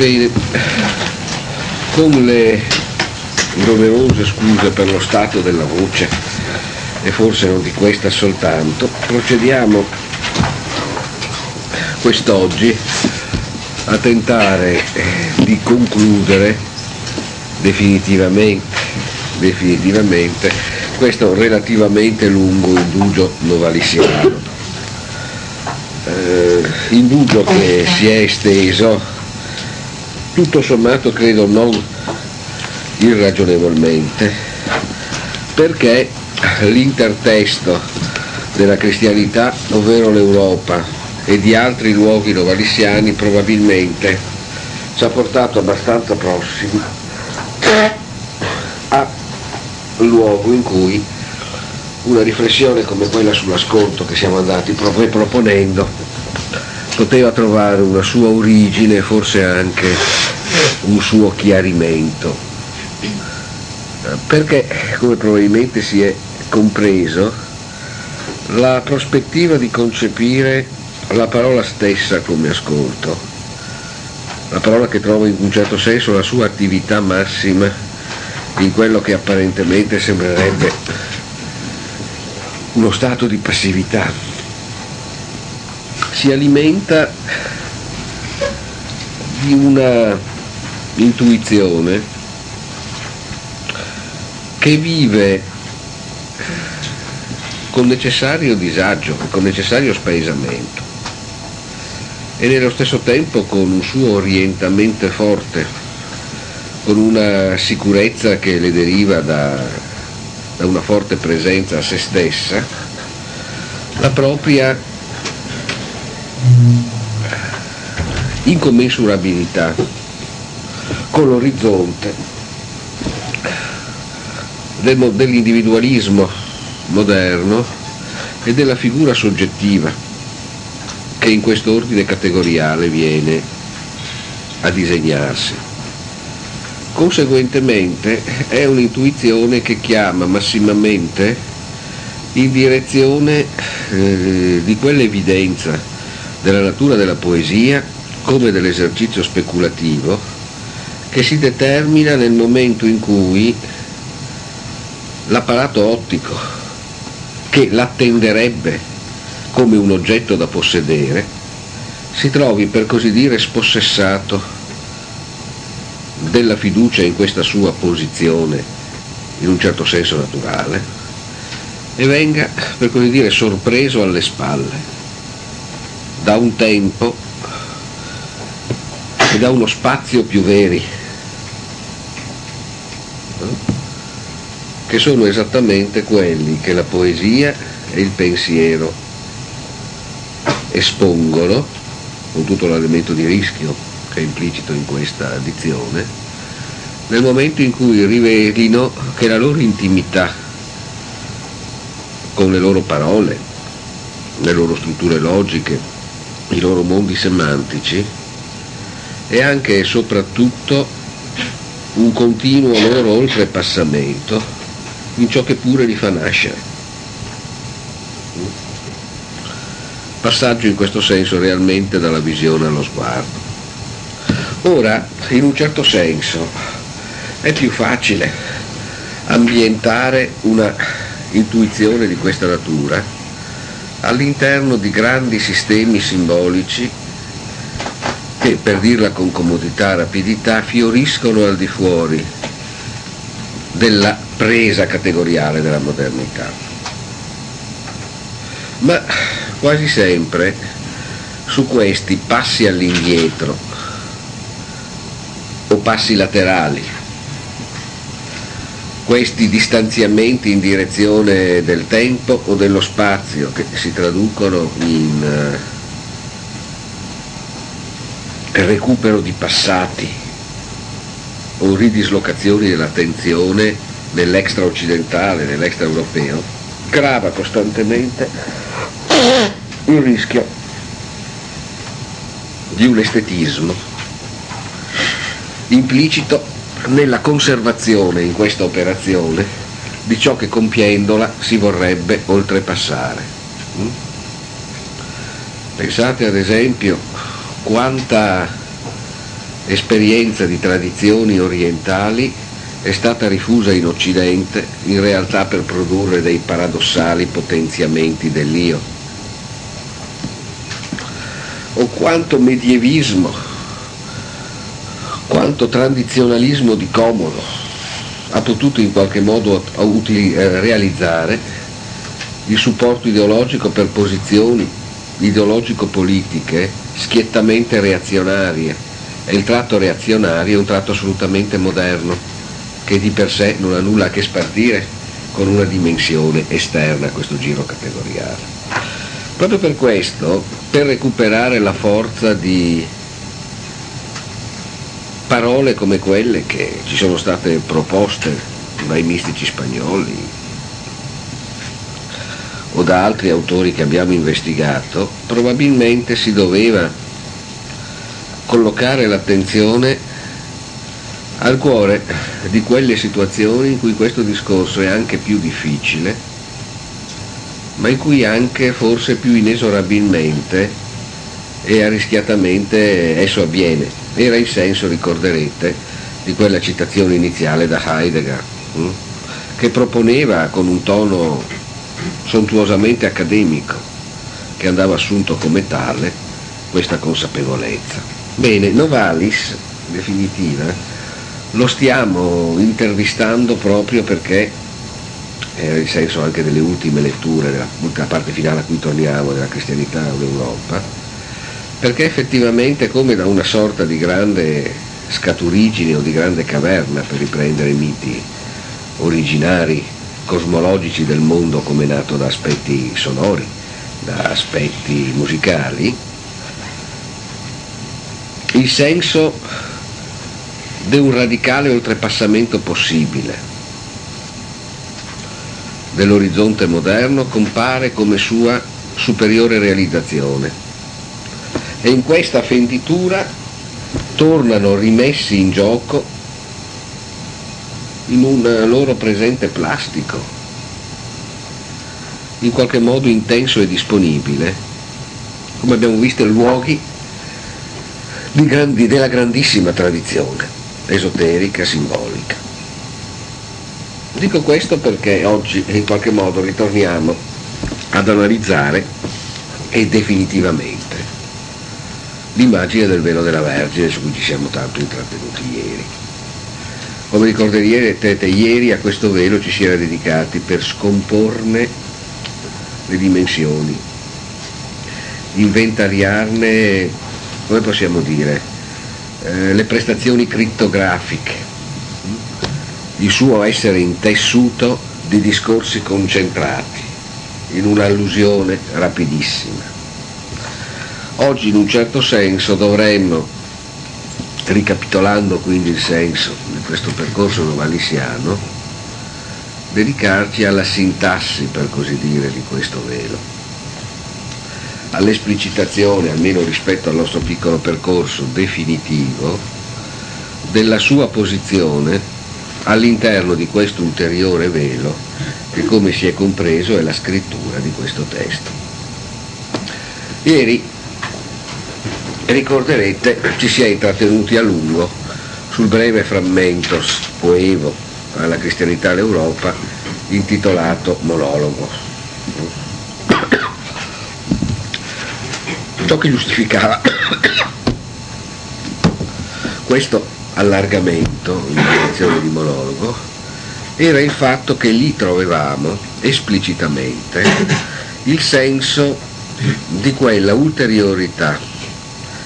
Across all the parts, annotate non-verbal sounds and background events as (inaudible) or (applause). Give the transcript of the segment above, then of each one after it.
Bene, con le doverose scuse per lo stato della voce, e forse non di questa soltanto, procediamo quest'oggi a tentare di concludere definitivamente, definitivamente questo relativamente lungo indugio novalisiano. Eh, indugio che si è esteso tutto sommato credo non irragionevolmente, perché l'intertesto della cristianità, ovvero l'Europa e di altri luoghi novalissiani probabilmente ci ha portato abbastanza prossimi a luogo in cui una riflessione come quella sull'ascolto che siamo andati proponendo poteva trovare una sua origine e forse anche un suo chiarimento. Perché, come probabilmente si è compreso, la prospettiva di concepire la parola stessa come ascolto, la parola che trova in un certo senso la sua attività massima in quello che apparentemente sembrerebbe uno stato di passività, si alimenta di una intuizione che vive con necessario disagio, con necessario spaesamento. E nello stesso tempo con un suo orientamento forte, con una sicurezza che le deriva da, da una forte presenza a se stessa, la propria incommensurabilità con l'orizzonte dell'individualismo moderno e della figura soggettiva che in questo ordine categoriale viene a disegnarsi. Conseguentemente è un'intuizione che chiama massimamente in direzione eh, di quell'evidenza della natura della poesia come dell'esercizio speculativo che si determina nel momento in cui l'apparato ottico che l'attenderebbe come un oggetto da possedere si trovi per così dire spossessato della fiducia in questa sua posizione in un certo senso naturale e venga per così dire sorpreso alle spalle da un tempo e da uno spazio più veri, che sono esattamente quelli che la poesia e il pensiero espongono, con tutto l'elemento di rischio che è implicito in questa addizione, nel momento in cui rivelino che la loro intimità con le loro parole, le loro strutture logiche, i loro mondi semantici e anche e soprattutto un continuo loro oltrepassamento in ciò che pure li fa nascere. Passaggio in questo senso realmente dalla visione allo sguardo. Ora, in un certo senso, è più facile ambientare una intuizione di questa natura all'interno di grandi sistemi simbolici che, per dirla con comodità e rapidità, fioriscono al di fuori della presa categoriale della modernità. Ma quasi sempre su questi passi all'indietro o passi laterali questi distanziamenti in direzione del tempo o dello spazio che si traducono in eh, recupero di passati o ridislocazioni dell'attenzione nell'extra occidentale, nell'extra europeo, grava costantemente il rischio di un estetismo implicito nella conservazione in questa operazione di ciò che compiendola si vorrebbe oltrepassare. Mm? Pensate ad esempio quanta esperienza di tradizioni orientali è stata rifusa in Occidente in realtà per produrre dei paradossali potenziamenti dell'io. O quanto medievismo, quanto tradizionalismo di comodo ha potuto in qualche modo eh, realizzare il supporto ideologico per posizioni ideologico-politiche schiettamente reazionarie e il tratto reazionario è un tratto assolutamente moderno che di per sé non ha nulla a che spartire con una dimensione esterna a questo giro categoriale. Proprio per questo, per recuperare la forza di parole come quelle che ci sono state proposte dai mistici spagnoli o da altri autori che abbiamo investigato, probabilmente si doveva collocare l'attenzione al cuore di quelle situazioni in cui questo discorso è anche più difficile, ma in cui anche forse più inesorabilmente e arrischiatamente esso avviene. Era il senso, ricorderete, di quella citazione iniziale da Heidegger, hm? che proponeva con un tono sontuosamente accademico, che andava assunto come tale, questa consapevolezza. Bene, Novalis, in definitiva, lo stiamo intervistando proprio perché era il senso anche delle ultime letture, della parte finale a cui torniamo, della cristianità d'Europa, perché effettivamente come da una sorta di grande scaturigine o di grande caverna, per riprendere i miti originari cosmologici del mondo come nato da aspetti sonori, da aspetti musicali, il senso di un radicale oltrepassamento possibile dell'orizzonte moderno compare come sua superiore realizzazione. E in questa fenditura tornano rimessi in gioco in un loro presente plastico, in qualche modo intenso e disponibile, come abbiamo visto, luoghi grandi, della grandissima tradizione esoterica, simbolica. Dico questo perché oggi in qualche modo ritorniamo ad analizzare e definitivamente l'immagine del velo della Vergine su cui ci siamo tanto intrattenuti ieri. Come ricorderete, ieri a questo velo ci si era dedicati per scomporne le dimensioni, inventariarne, come possiamo dire, eh, le prestazioni crittografiche, il suo essere intessuto di discorsi concentrati in un'allusione rapidissima. Oggi in un certo senso dovremmo, ricapitolando quindi il senso di questo percorso novalisiano, dedicarci alla sintassi, per così dire, di questo velo all'esplicitazione, almeno rispetto al nostro piccolo percorso definitivo, della sua posizione all'interno di questo ulteriore velo che come si è compreso è la scrittura di questo testo. Ieri, ricorderete, ci si è intrattenuti a lungo sul breve frammento poevo alla cristianità all'Europa intitolato Monologo. Ciò che giustificava questo allargamento in direzione di monologo era il fatto che lì trovavamo esplicitamente il senso di quella ulteriorità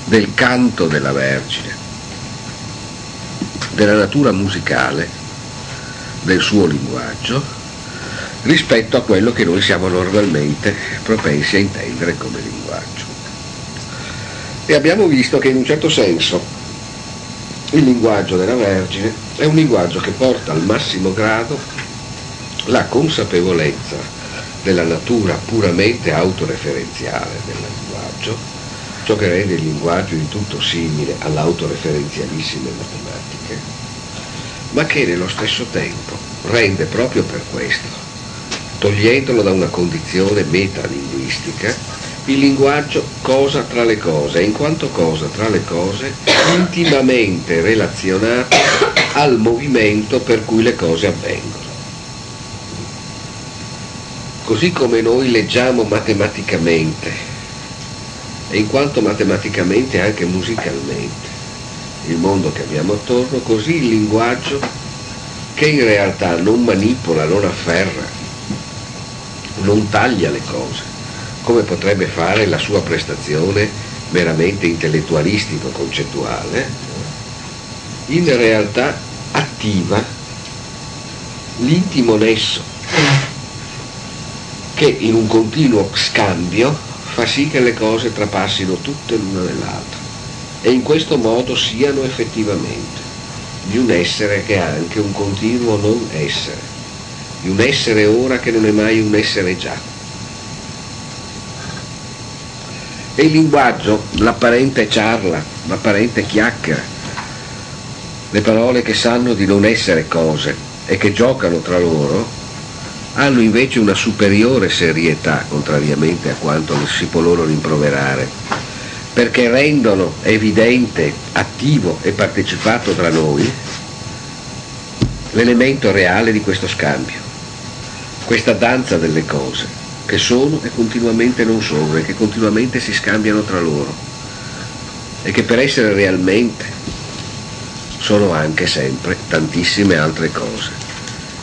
del canto della Vergine, della natura musicale, del suo linguaggio, rispetto a quello che noi siamo normalmente propensi a intendere come linguaggio. E abbiamo visto che in un certo senso il linguaggio della Vergine è un linguaggio che porta al massimo grado la consapevolezza della natura puramente autoreferenziale del linguaggio, ciò che rende il linguaggio in tutto simile all'autoreferenzialissime matematiche, ma che nello stesso tempo rende proprio per questo, togliendolo da una condizione metalinguistica, il linguaggio cosa tra le cose, in quanto cosa tra le cose intimamente relazionato al movimento per cui le cose avvengono. Così come noi leggiamo matematicamente, e in quanto matematicamente anche musicalmente, il mondo che abbiamo attorno, così il linguaggio che in realtà non manipola, non afferra, non taglia le cose, come potrebbe fare la sua prestazione meramente intellettualistico-concettuale, in realtà attiva l'intimo nesso che in un continuo scambio fa sì che le cose trapassino tutte l'una nell'altra e in questo modo siano effettivamente di un essere che ha anche un continuo non essere, di un essere ora che non è mai un essere già. E il linguaggio, l'apparente ciarla, l'apparente chiacchiera, le parole che sanno di non essere cose e che giocano tra loro, hanno invece una superiore serietà, contrariamente a quanto si può loro rimproverare, perché rendono evidente, attivo e partecipato tra noi l'elemento reale di questo scambio, questa danza delle cose, che sono e continuamente non sono e che continuamente si scambiano tra loro e che per essere realmente sono anche sempre tantissime altre cose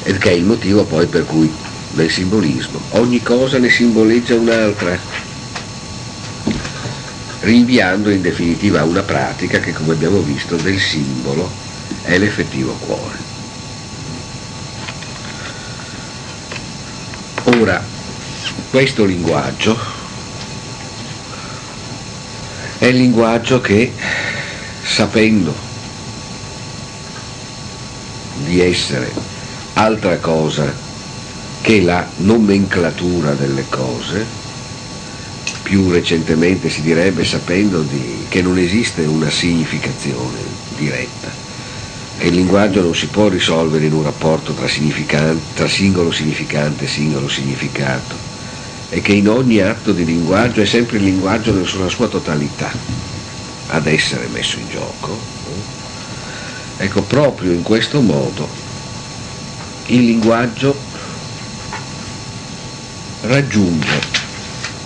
ed che è il motivo poi per cui nel simbolismo ogni cosa ne simboleggia un'altra rinviando in definitiva a una pratica che come abbiamo visto del simbolo è l'effettivo cuore. Ora, questo linguaggio è il linguaggio che, sapendo di essere altra cosa che la nomenclatura delle cose, più recentemente si direbbe sapendo di, che non esiste una significazione diretta e il linguaggio non si può risolvere in un rapporto tra, tra singolo significante e singolo significato e che in ogni atto di linguaggio è sempre il linguaggio nella sua totalità ad essere messo in gioco. Ecco, proprio in questo modo il linguaggio raggiunge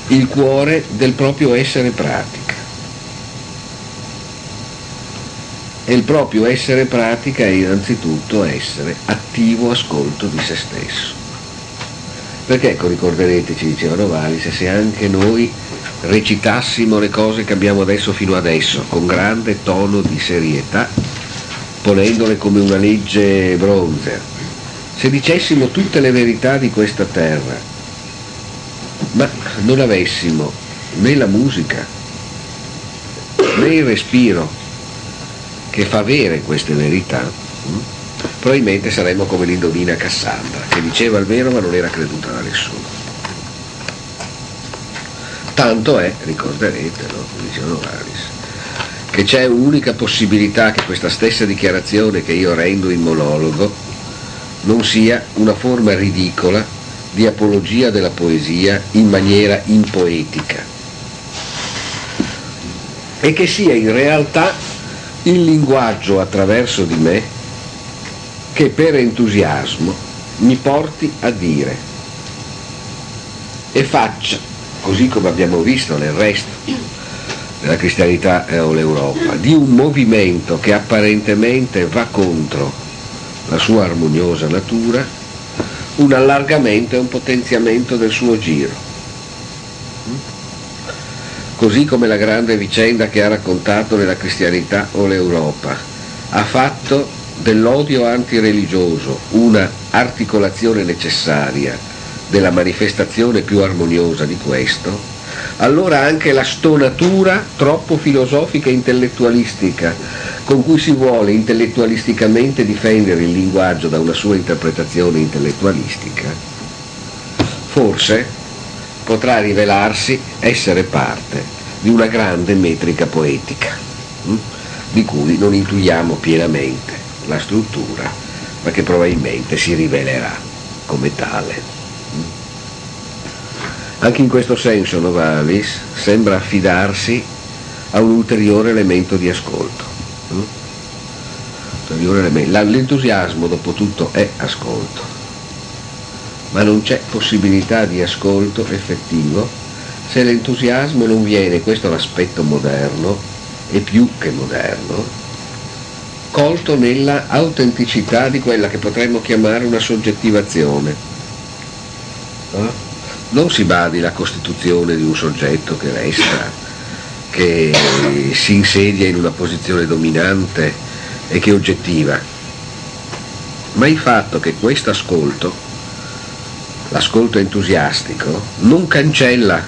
il cuore del proprio essere pratica. E il proprio essere pratica è innanzitutto essere attivo ascolto di se stesso. Perché ecco, ricorderete, ci diceva Novalis, se anche noi recitassimo le cose che abbiamo adesso fino adesso, con grande tono di serietà, ponendole come una legge bronzea, se dicessimo tutte le verità di questa terra, ma non avessimo né la musica né il respiro che fa avere queste verità, hm, probabilmente saremmo come l'indovina Cassandra, che diceva il vero ma non era creduta da nessuno. Tanto è, ricorderete, no? diceva Novalis, che c'è un'unica possibilità che questa stessa dichiarazione che io rendo in monologo non sia una forma ridicola di apologia della poesia in maniera impoetica. E che sia in realtà il linguaggio attraverso di me che per entusiasmo mi porti a dire. E faccia, così come abbiamo visto nel resto della cristianità o l'Europa, di un movimento che apparentemente va contro la sua armoniosa natura, un allargamento e un potenziamento del suo giro. Così come la grande vicenda che ha raccontato nella cristianità o l'Europa ha fatto dell'odio antireligioso una articolazione necessaria della manifestazione più armoniosa di questo, allora anche la stonatura troppo filosofica e intellettualistica con cui si vuole intellettualisticamente difendere il linguaggio da una sua interpretazione intellettualistica, forse potrà rivelarsi essere parte di una grande metrica poetica, hm, di cui non intuiamo pienamente la struttura, ma che probabilmente si rivelerà come tale. Anche in questo senso Novalis sembra affidarsi a un ulteriore elemento di ascolto. Mm? L'entusiasmo dopo tutto è ascolto, ma non c'è possibilità di ascolto effettivo se l'entusiasmo non viene, questo è l'aspetto moderno, e più che moderno, colto nella autenticità di quella che potremmo chiamare una soggettivazione. No? Non si badi la costituzione di un soggetto che resta, che si insedia in una posizione dominante e che è oggettiva, ma il fatto che questo ascolto, l'ascolto entusiastico, non cancella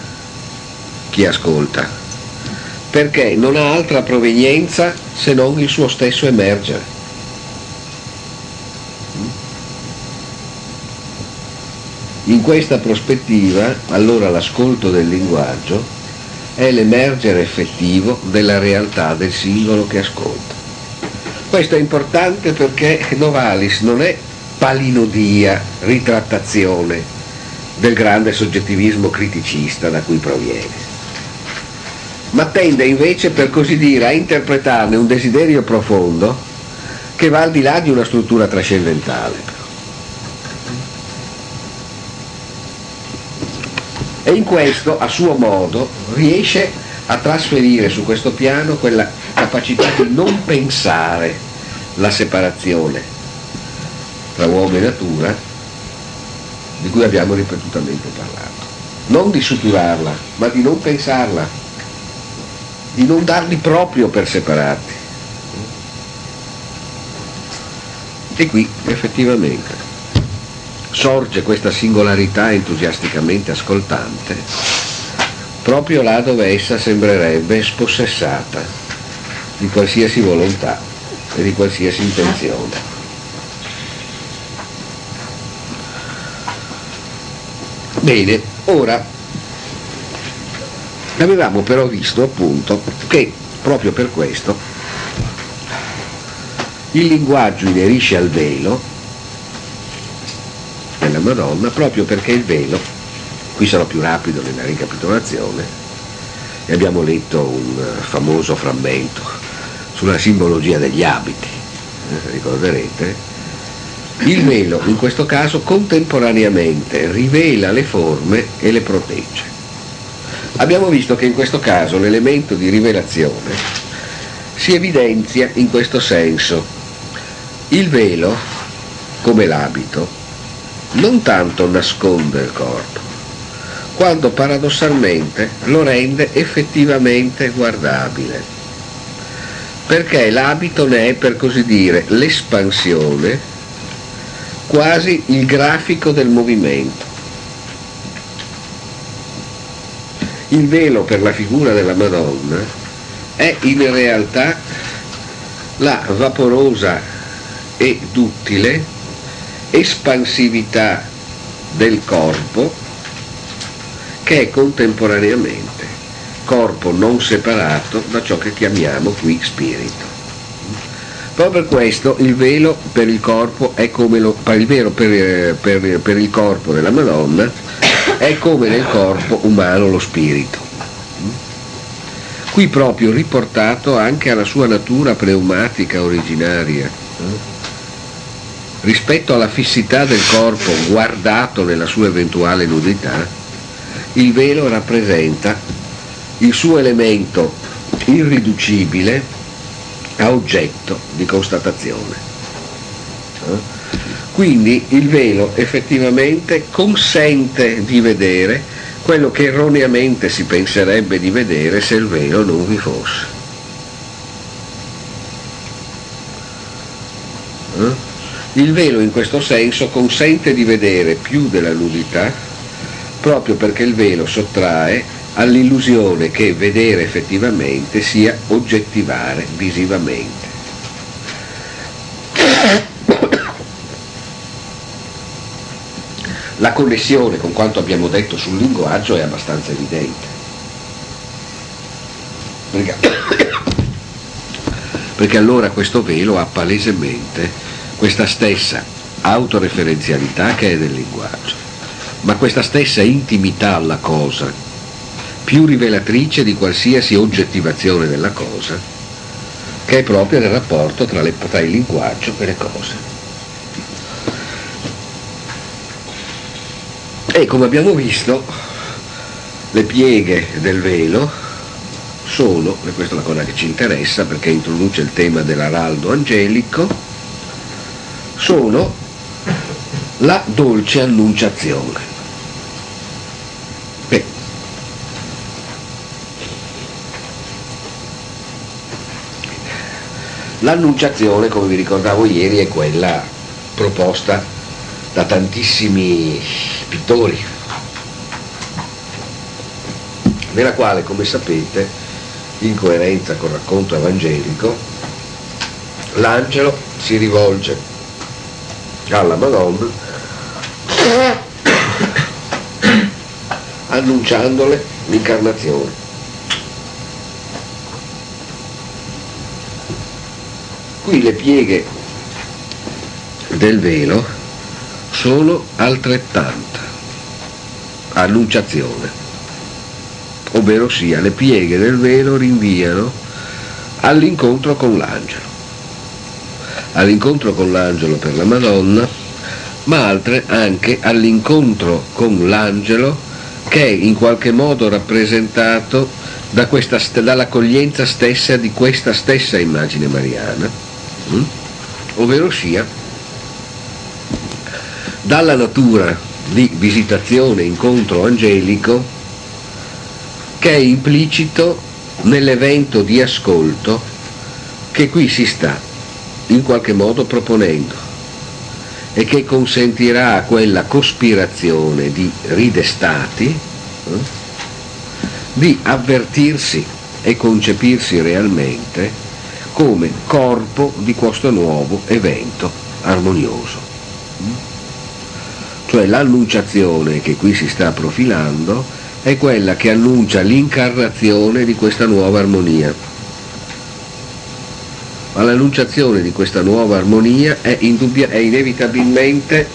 chi ascolta, perché non ha altra provenienza se non il suo stesso emergere. In questa prospettiva, allora l'ascolto del linguaggio è l'emergere effettivo della realtà del singolo che ascolta. Questo è importante perché Novalis non è palinodia, ritrattazione del grande soggettivismo criticista da cui proviene ma tende invece per così dire a interpretarne un desiderio profondo che va al di là di una struttura trascendentale. E in questo, a suo modo, riesce a trasferire su questo piano quella capacità di non pensare la separazione tra uomo e natura di cui abbiamo ripetutamente parlato. Non di suturarla, ma di non pensarla di non darli proprio per separati. E qui effettivamente sorge questa singolarità entusiasticamente ascoltante proprio là dove essa sembrerebbe spossessata di qualsiasi volontà e di qualsiasi intenzione. Bene, ora Avevamo però visto appunto che proprio per questo il linguaggio inerisce al velo Madonna proprio perché il velo, qui sarò più rapido nella ricapitolazione, e abbiamo letto un famoso frammento sulla simbologia degli abiti, eh, ricorderete, il velo in questo caso contemporaneamente rivela le forme e le protegge. Abbiamo visto che in questo caso l'elemento di rivelazione si evidenzia in questo senso. Il velo, come l'abito, non tanto nasconde il corpo, quanto paradossalmente lo rende effettivamente guardabile, perché l'abito ne è per così dire l'espansione, quasi il grafico del movimento. Il velo per la figura della Madonna è in realtà la vaporosa e duttile espansività del corpo che è contemporaneamente corpo non separato da ciò che chiamiamo qui spirito. Proprio per questo il velo per il corpo è come lo, il velo per, per, per il corpo della Madonna è come nel corpo umano lo spirito. Qui proprio riportato anche alla sua natura pneumatica originaria. Rispetto alla fissità del corpo guardato nella sua eventuale nudità, il velo rappresenta il suo elemento irriducibile a oggetto di constatazione. Quindi il velo effettivamente consente di vedere quello che erroneamente si penserebbe di vedere se il velo non vi fosse. Il velo in questo senso consente di vedere più della nudità proprio perché il velo sottrae all'illusione che vedere effettivamente sia oggettivare visivamente. la connessione con quanto abbiamo detto sul linguaggio è abbastanza evidente. Perché (coughs) allora questo velo ha palesemente questa stessa autoreferenzialità che è del linguaggio ma questa stessa intimità alla cosa, più rivelatrice di qualsiasi oggettivazione della cosa, che è propria del rapporto tra, le, tra il linguaggio e le cose. E come abbiamo visto, le pieghe del velo sono, e questa è la cosa che ci interessa perché introduce il tema dell'araldo angelico, sono la dolce annunciazione. Beh. L'annunciazione, come vi ricordavo ieri, è quella proposta da tantissimi pittori, nella quale, come sapete, in coerenza col racconto evangelico, l'angelo si rivolge alla Madonna. Annunciandole l'incarnazione. Qui le pieghe del velo sono altrettanta. Annunciazione, ovvero sia le pieghe del velo rinviano all'incontro con l'angelo all'incontro con l'angelo per la Madonna, ma altre anche all'incontro con l'angelo che è in qualche modo rappresentato da questa, dall'accoglienza stessa di questa stessa immagine mariana, hm? ovvero sia dalla natura di visitazione, incontro angelico, che è implicito nell'evento di ascolto che qui si sta in qualche modo proponendo e che consentirà a quella cospirazione di ridestati eh, di avvertirsi e concepirsi realmente come corpo di questo nuovo evento armonioso. Cioè l'annunciazione che qui si sta profilando è quella che annuncia l'incarnazione di questa nuova armonia ma l'annunciazione di questa nuova armonia è, indubbia, è inevitabilmente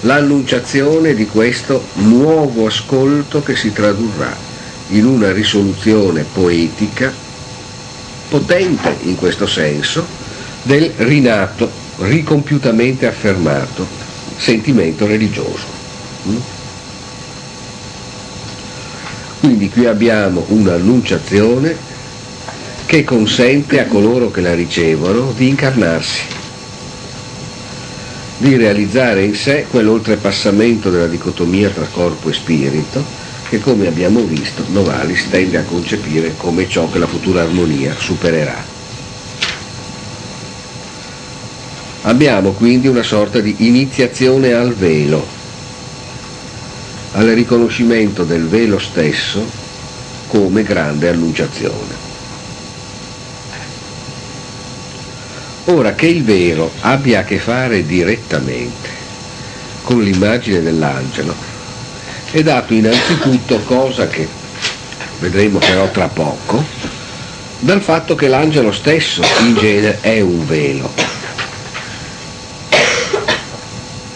l'annunciazione di questo nuovo ascolto che si tradurrà in una risoluzione poetica potente in questo senso del rinato, ricompiutamente affermato sentimento religioso. Mm? Quindi qui abbiamo un'annunciazione che consente a coloro che la ricevono di incarnarsi, di realizzare in sé quell'oltrepassamento della dicotomia tra corpo e spirito che come abbiamo visto Novalis tende a concepire come ciò che la futura armonia supererà. Abbiamo quindi una sorta di iniziazione al velo, al riconoscimento del velo stesso come grande annunciazione. Ora che il vero abbia a che fare direttamente con l'immagine dell'angelo è dato innanzitutto, cosa che vedremo però tra poco, dal fatto che l'angelo stesso in genere è un velo.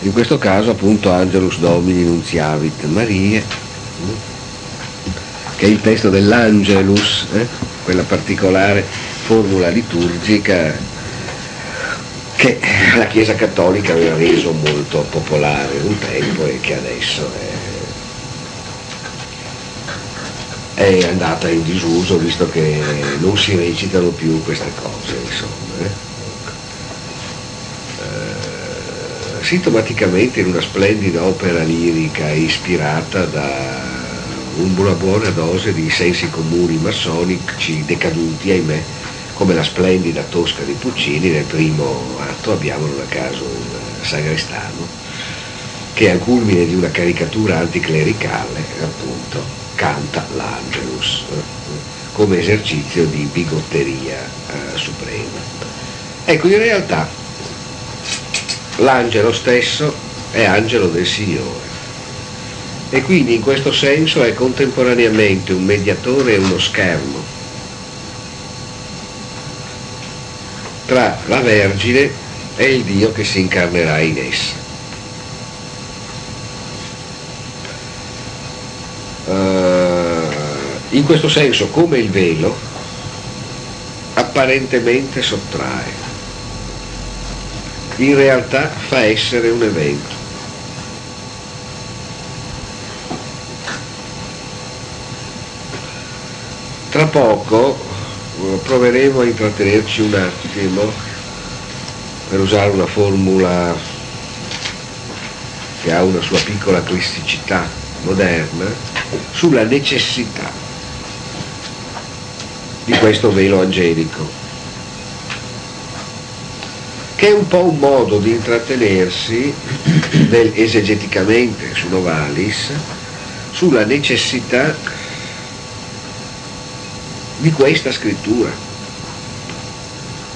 In questo caso appunto Angelus Domini Nunziavit Marie, che è il testo dell'Angelus, eh? quella particolare formula liturgica che la Chiesa Cattolica aveva reso molto popolare un tempo e che adesso è, è andata in disuso visto che non si recitano più queste cose, insomma. Eh. Eh, sintomaticamente in una splendida opera lirica ispirata da una buona dose di sensi comuni massonici decaduti, ahimè, come la splendida Tosca di Puccini, nel primo atto abbiamo non a caso un sagrestano che al culmine di una caricatura anticlericale appunto canta l'Angelus come esercizio di bigotteria eh, suprema. Ecco, in realtà l'angelo stesso è angelo del Signore e quindi in questo senso è contemporaneamente un mediatore e uno schermo tra la Vergine e il Dio che si incarnerà in essa. Eh, in questo senso, come il velo, apparentemente sottrae, in realtà fa essere un evento. Tra poco proveremo a intrattenerci un attimo, per usare una formula che ha una sua piccola cristicità moderna, sulla necessità di questo velo angelico, che è un po' un modo di intrattenersi del, esegeticamente su Novalis sulla necessità di questa scrittura.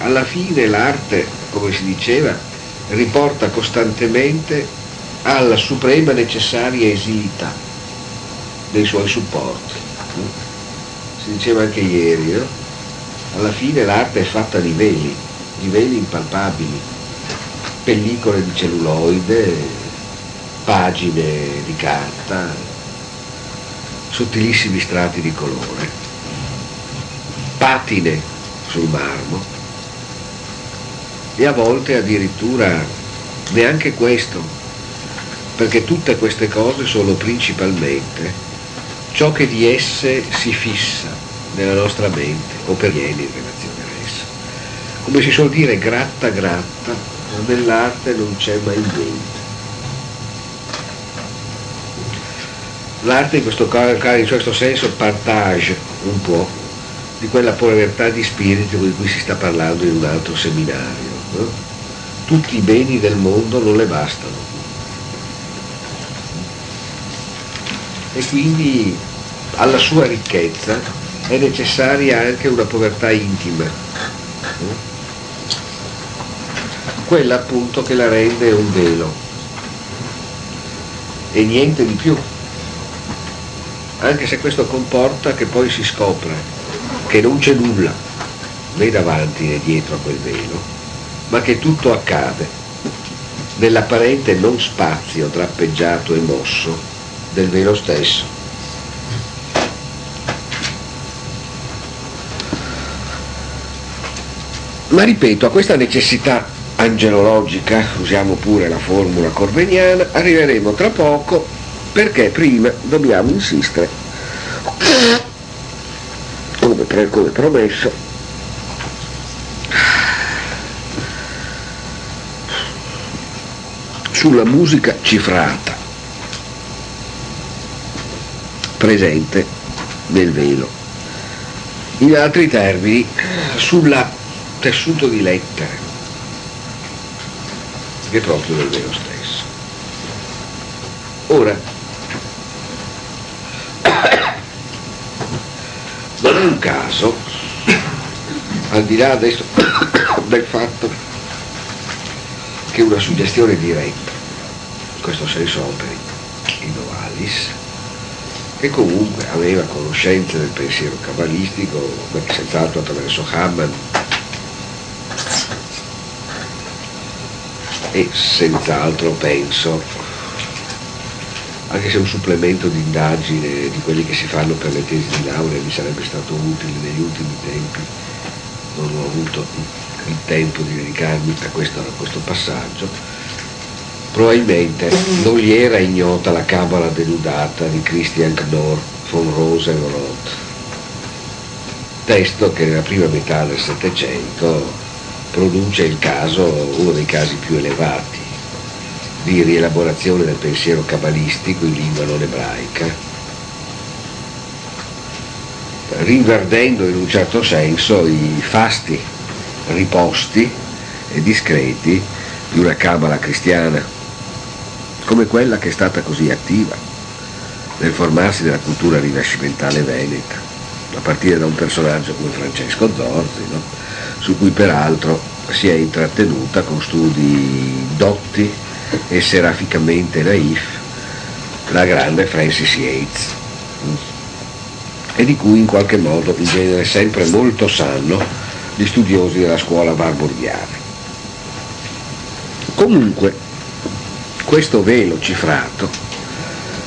Alla fine l'arte, come si diceva, riporta costantemente alla suprema necessaria esilità dei suoi supporti. Si diceva anche ieri, no? alla fine l'arte è fatta di veli, di veli impalpabili, pellicole di celluloide, pagine di carta, sottilissimi strati di colore patine sul marmo e a volte addirittura neanche questo, perché tutte queste cose sono principalmente ciò che di esse si fissa nella nostra mente o perviene in relazione a essa. Come si suol dire gratta gratta, nell'arte non c'è mai niente. L'arte in questo, in questo senso partage un po' di quella povertà di spirito di cui si sta parlando in un altro seminario. No? Tutti i beni del mondo non le bastano. E quindi alla sua ricchezza è necessaria anche una povertà intima, no? quella appunto che la rende un velo e niente di più, anche se questo comporta che poi si scopra che non c'è nulla né davanti né dietro a quel velo, ma che tutto accade nell'apparente non spazio drappeggiato e mosso del velo stesso. Ma ripeto, a questa necessità angelologica, usiamo pure la formula corveniana, arriveremo tra poco perché prima dobbiamo insistere come, come promesso sulla musica cifrata presente nel velo. In altri termini, sulla tessuto di lettere che è proprio del velo stesso. Ora, non è un caso, al di là adesso del fatto che una suggestione diretta, in questo senso operi in Novalis, che comunque aveva conoscenze del pensiero cabalistico, senz'altro attraverso Hammond, e senz'altro penso anche se un supplemento di indagine di quelli che si fanno per le tesi di laurea mi sarebbe stato utile negli ultimi tempi, non ho avuto il tempo di dedicarmi a questo, a questo passaggio, probabilmente non gli era ignota la cabala denudata di Christian Knorr von Rosenroth, testo che nella prima metà del Settecento produce il caso, uno dei casi più elevati di rielaborazione del pensiero cabalistico in lingua non ebraica, rinverdendo in un certo senso i fasti riposti e discreti di una cabala cristiana, come quella che è stata così attiva nel formarsi della cultura rinascimentale veneta, a partire da un personaggio come Francesco Zorzi, no? su cui peraltro si è intrattenuta con studi dotti e seraficamente naif la grande Francis Yates e di cui in qualche modo in genere sempre molto sanno gli studiosi della scuola warburgiana. Comunque, questo velo cifrato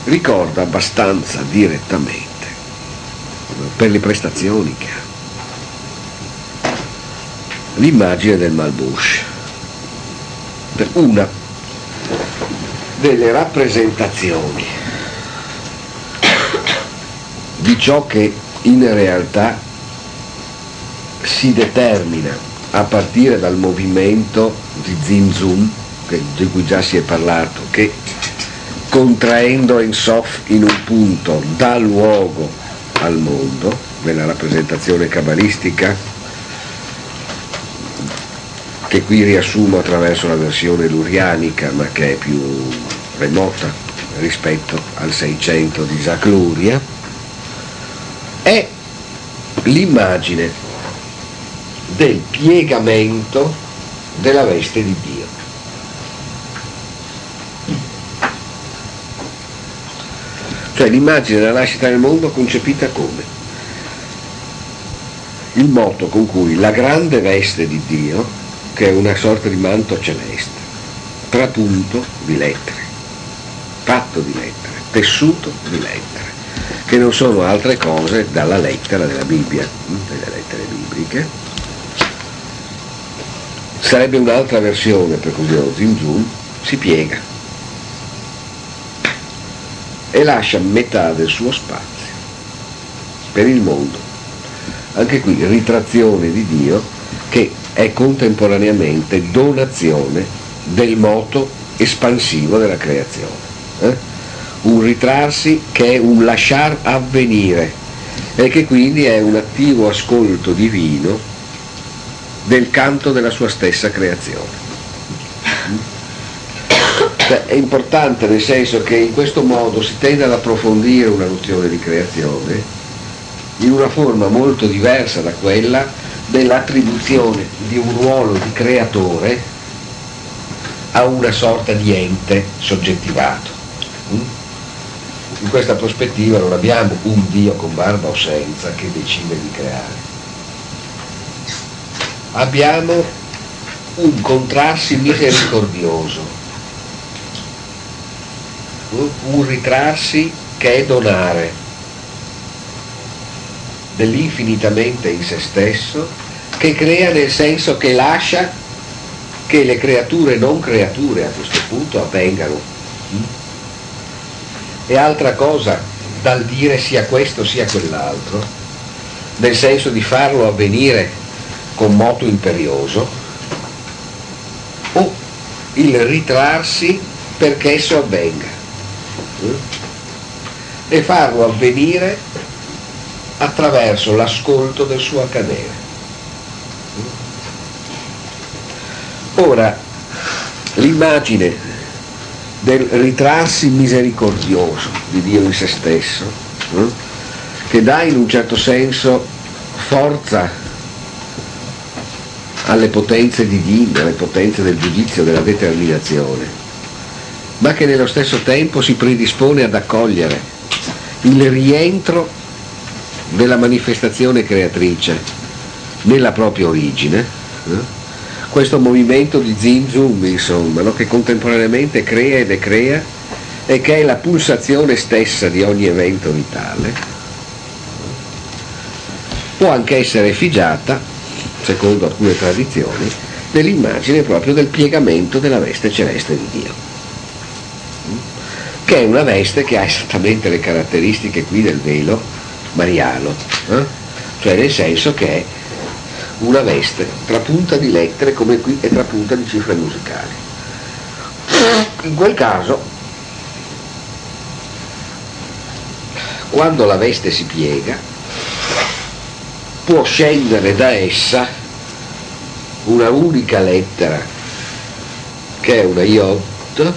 ricorda abbastanza direttamente per le prestazioni che ha. L'immagine del Malbush, una delle rappresentazioni di ciò che in realtà si determina a partire dal movimento di Zinzun, di cui già si è parlato, che contraendo Ensof in un punto dà luogo al mondo, nella rappresentazione cabalistica, che qui riassumo attraverso la versione lurianica, ma che è più remota rispetto al 600 di Isaac Luria, è l'immagine del piegamento della veste di Dio. Cioè l'immagine della nascita del mondo concepita come il moto con cui la grande veste di Dio, che è una sorta di manto celeste, trapunto di lettere, fatto di lettere, tessuto di lettere, che non sono altre cose dalla lettera della Bibbia, delle lettere bibliche. Sarebbe un'altra versione, per così lo Zinzun, si piega e lascia metà del suo spazio per il mondo. Anche qui ritrazione di Dio che è contemporaneamente donazione del moto espansivo della creazione. Eh? Un ritrarsi che è un lasciar avvenire e che quindi è un attivo ascolto divino del canto della sua stessa creazione. (coughs) È importante nel senso che in questo modo si tende ad approfondire una nozione di creazione in una forma molto diversa da quella dell'attribuzione di un ruolo di creatore a una sorta di ente soggettivato. In questa prospettiva non abbiamo un Dio con barba o senza che decide di creare. Abbiamo un contrarsi misericordioso un ritrarsi che è donare dell'infinitamente in se stesso, che crea nel senso che lascia che le creature non creature a questo punto avvengano. E altra cosa dal dire sia questo sia quell'altro, nel senso di farlo avvenire con moto imperioso, o il ritrarsi perché esso avvenga e farlo avvenire attraverso l'ascolto del suo accadere. Ora, l'immagine del ritrarsi misericordioso di Dio in se stesso, che dà in un certo senso forza alle potenze divine, alle potenze del giudizio, della determinazione, ma che nello stesso tempo si predispone ad accogliere il rientro della manifestazione creatrice nella propria origine, eh? Questo movimento di Zinzum, insomma, no? che contemporaneamente crea e decrea e che è la pulsazione stessa di ogni evento vitale, può anche essere effigiata, secondo alcune tradizioni, nell'immagine proprio del piegamento della veste celeste di Dio che è una veste che ha esattamente le caratteristiche qui del velo mariano, eh? cioè nel senso che è una veste trapunta di lettere come qui e trapunta di cifre musicali. In quel caso, quando la veste si piega, può scendere da essa una unica lettera che è una iod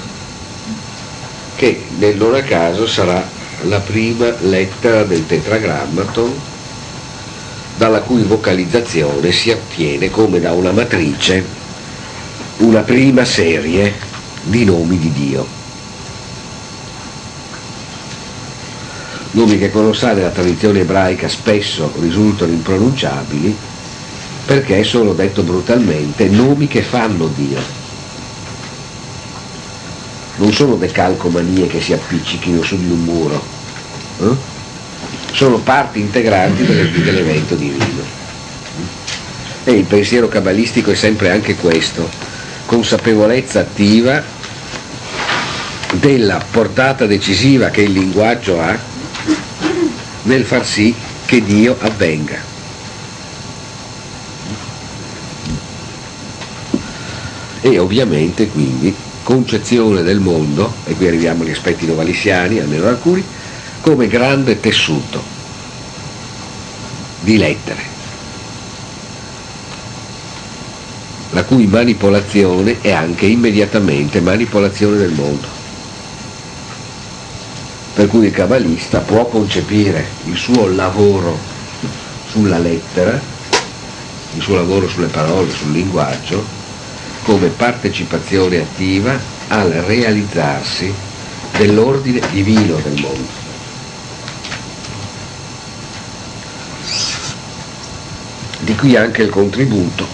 che nel a caso sarà la prima lettera del tetragrammaton dalla cui vocalizzazione si ottiene come da una matrice una prima serie di nomi di Dio. Nomi che conosciate nella tradizione ebraica spesso risultano impronunciabili perché sono, detto brutalmente, nomi che fanno Dio non sono decalcomanie che si appiccichino su di un muro, eh? Sono parti integranti dell'evento divino. E il pensiero cabalistico è sempre anche questo, consapevolezza attiva della portata decisiva che il linguaggio ha nel far sì che Dio avvenga. E ovviamente quindi concezione del mondo, e qui arriviamo agli aspetti novalissiani, almeno alcuni, come grande tessuto di lettere la cui manipolazione è anche immediatamente manipolazione del mondo. Per cui il cabalista può concepire il suo lavoro sulla lettera, il suo lavoro sulle parole, sul linguaggio, come partecipazione attiva al realizzarsi dell'ordine divino del mondo. Di qui anche il contributo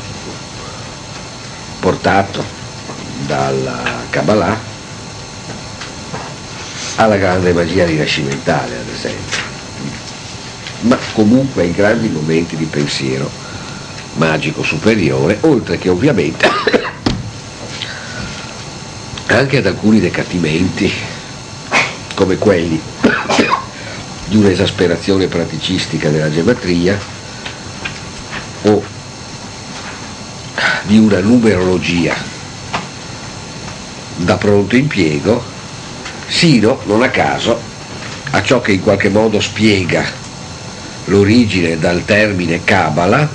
portato dalla Kabbalah alla grande magia rinascimentale, ad esempio, ma comunque ai grandi momenti di pensiero magico superiore, oltre che ovviamente (coughs) anche ad alcuni decadimenti come quelli (coughs) di un'esasperazione praticistica della gematria o di una numerologia da pronto impiego, sino, non a caso, a ciò che in qualche modo spiega l'origine dal termine Kabbalah,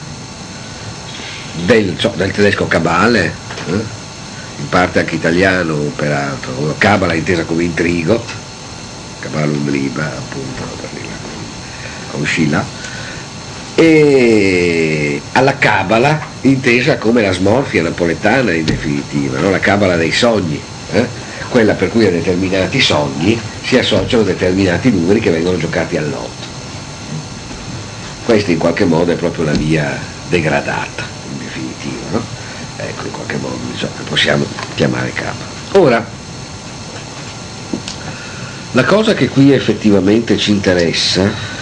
del, del tedesco Kabale, eh? in parte anche italiano peraltro, Kabbalah intesa come intrigo, Kabbalum Liba appunto per con Scilla, e alla Cabala intesa come la smorfia napoletana in definitiva, no? la Cabala dei sogni, eh? quella per cui a determinati sogni si associano determinati numeri che vengono giocati all'otto. Questa in qualche modo è proprio la via degradata, in definitiva, no? ecco in qualche modo diciamo, possiamo chiamare Cabala. Ora, la cosa che qui effettivamente ci interessa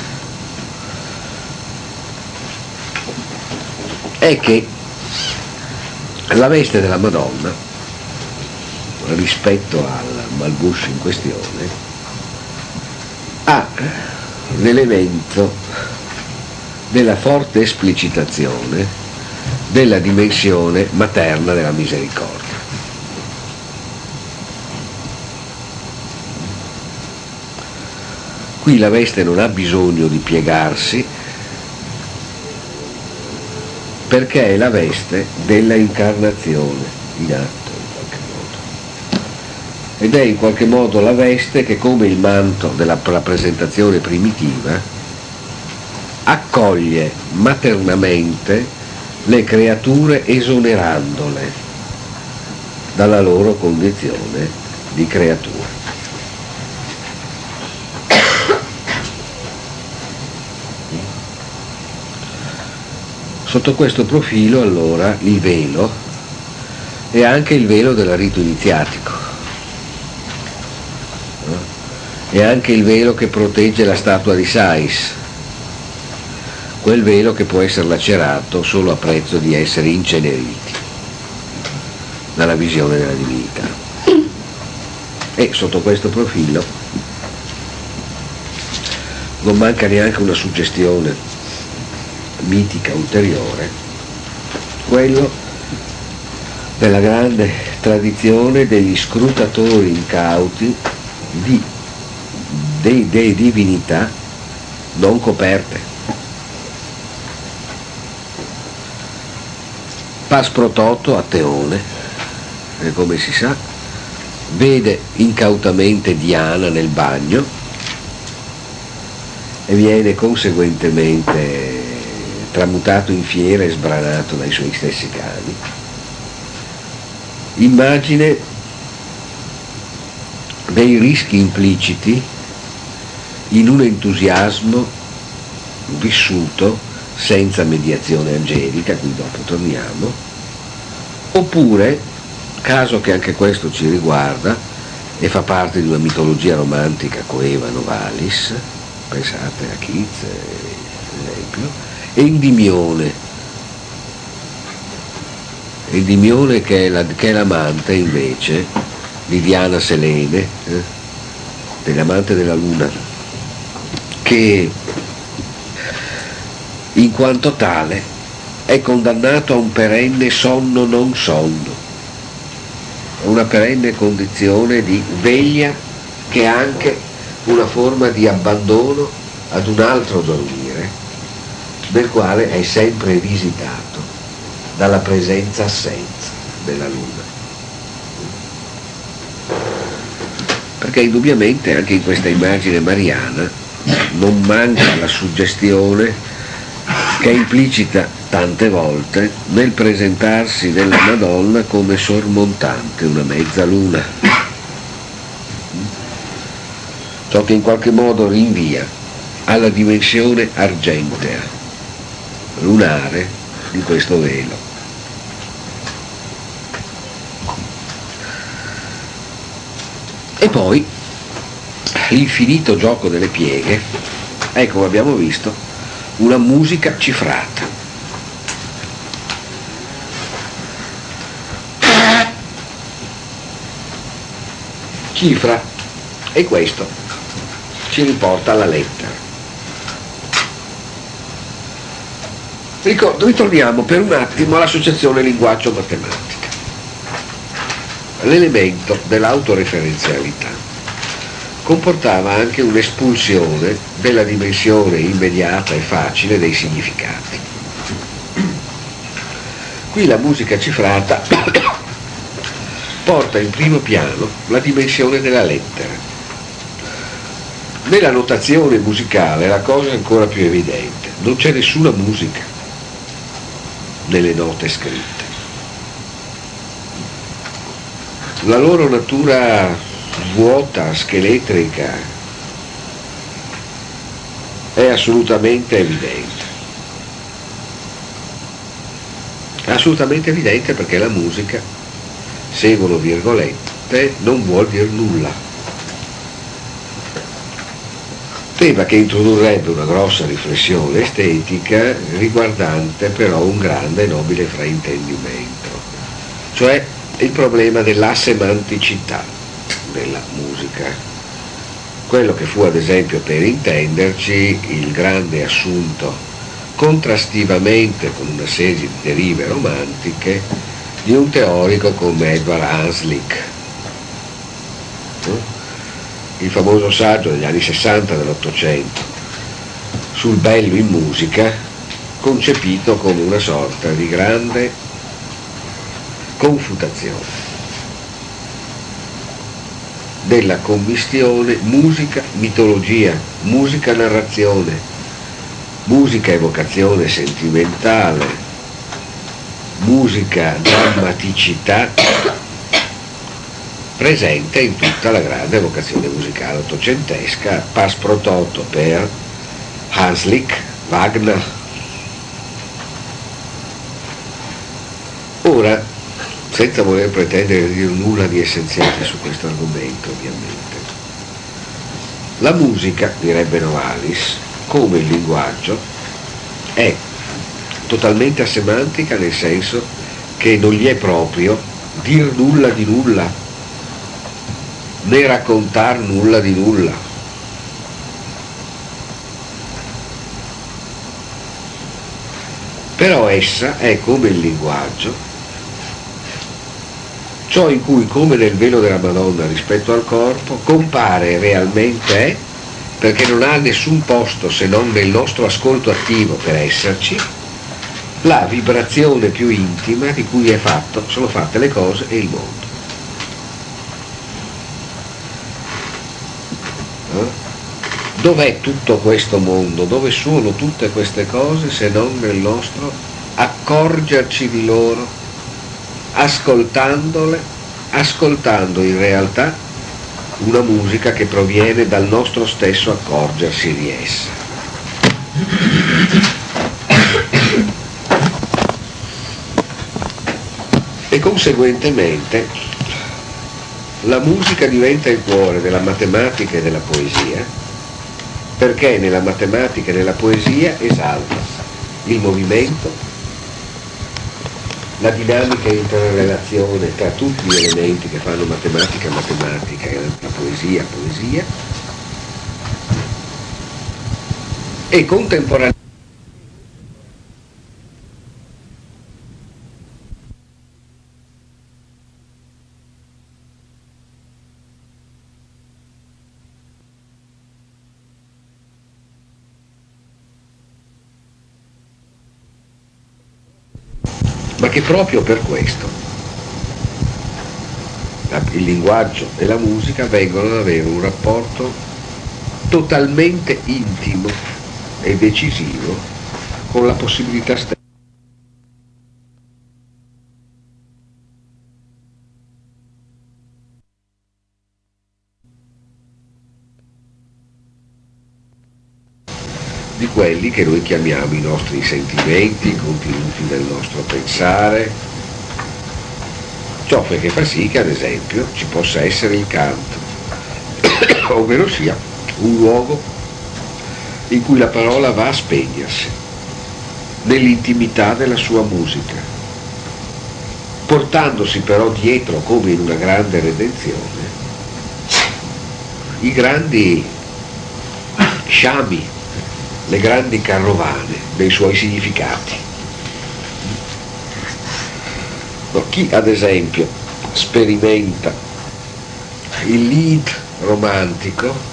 è che la veste della Madonna rispetto al Malbush in questione ha l'elemento della forte esplicitazione della dimensione materna della misericordia. Qui la veste non ha bisogno di piegarsi perché è la veste della incarnazione in atto in qualche modo. Ed è in qualche modo la veste che come il manto della rappresentazione primitiva accoglie maternamente le creature esonerandole dalla loro condizione di creature. Sotto questo profilo allora il velo è anche il velo del rito iniziatico, è anche il velo che protegge la statua di Sais, quel velo che può essere lacerato solo a prezzo di essere inceneriti dalla visione della divinità. E sotto questo profilo non manca neanche una suggestione mitica ulteriore, quello della grande tradizione degli scrutatori incauti di dei, dei divinità non coperte. Pas prototo a Teone, e come si sa, vede incautamente Diana nel bagno e viene conseguentemente tramutato in fiera e sbranato dai suoi stessi cani. Immagine dei rischi impliciti in un entusiasmo vissuto senza mediazione angelica, qui dopo torniamo, oppure, caso che anche questo ci riguarda e fa parte di una mitologia romantica coeva Novalis, pensate a Keats, per esempio, Endimione, Endimione che è, la, che è l'amante invece di Diana Selene, eh, dell'amante della luna, che in quanto tale è condannato a un perenne sonno non sonno, una perenne condizione di veglia che è anche una forma di abbandono ad un altro dormire, del quale è sempre visitato dalla presenza-assenza della luna. Perché indubbiamente anche in questa immagine mariana non manca la suggestione che è implicita tante volte nel presentarsi della Madonna come sormontante una mezzaluna. Ciò che in qualche modo rinvia alla dimensione argentea, lunare di questo velo. E poi l'infinito gioco delle pieghe, ecco abbiamo visto, una musica cifrata. Cifra e questo ci riporta alla lettera. Ritorniamo per un attimo all'associazione linguaggio-matematica, l'elemento dell'autoreferenzialità comportava anche un'espulsione della dimensione immediata e facile dei significati. Qui la musica cifrata (coughs) porta in primo piano la dimensione della lettera. Nella notazione musicale la cosa è ancora più evidente, non c'è nessuna musica nelle note scritte. La loro natura vuota, scheletrica, è assolutamente evidente. Assolutamente evidente perché la musica, seguono virgolette, non vuol dire nulla. Tema che introdurrebbe una grossa riflessione estetica riguardante però un grande e nobile fraintendimento, cioè il problema dell'asemanticità della musica. Quello che fu ad esempio per intenderci il grande assunto contrastivamente con una serie di derive romantiche di un teorico come Edward Hanslick. Il famoso saggio degli anni 60 dell'Ottocento sul bello in musica, concepito come una sorta di grande confutazione della commistione musica-mitologia, musica-narrazione, musica-evocazione sentimentale, musica-drammaticità presente in tutta la grande evocazione musicale ottocentesca, pas pro toto per Hanslick, Wagner. Ora, senza voler pretendere di dire nulla di essenziale su questo argomento ovviamente. La musica, direbbe Novalis, come il linguaggio, è totalmente asemantica nel senso che non gli è proprio dir nulla di nulla, né raccontar nulla di nulla. Però essa è come il linguaggio ciò in cui, come nel velo della Madonna rispetto al corpo, compare realmente è, perché non ha nessun posto se non nel nostro ascolto attivo per esserci, la vibrazione più intima di cui fatto, sono fatte le cose e il mondo. Eh? Dov'è tutto questo mondo? Dove sono tutte queste cose se non nel nostro accorgerci di loro ascoltandole, ascoltando in realtà una musica che proviene dal nostro stesso accorgersi di essa. E conseguentemente la musica diventa il cuore della matematica e della poesia perché nella matematica e nella poesia esalta il movimento, la dinamica interrelazione tra tutti gli elementi che fanno matematica, matematica e la poesia, poesia, e contemporaneamente che proprio per questo. Il linguaggio e la musica vengono ad avere un rapporto totalmente intimo e decisivo con la possibilità stessa di quelli che noi chiamiamo i nostri sentimenti, i contenuti del nostro pensare, ciò che fa sì che ad esempio ci possa essere il canto, (coughs) ovvero sia un luogo in cui la parola va a spegnersi, nell'intimità della sua musica, portandosi però dietro, come in una grande redenzione, i grandi (coughs) sciami le grandi carovane dei suoi significati. No, chi ad esempio sperimenta il lead romantico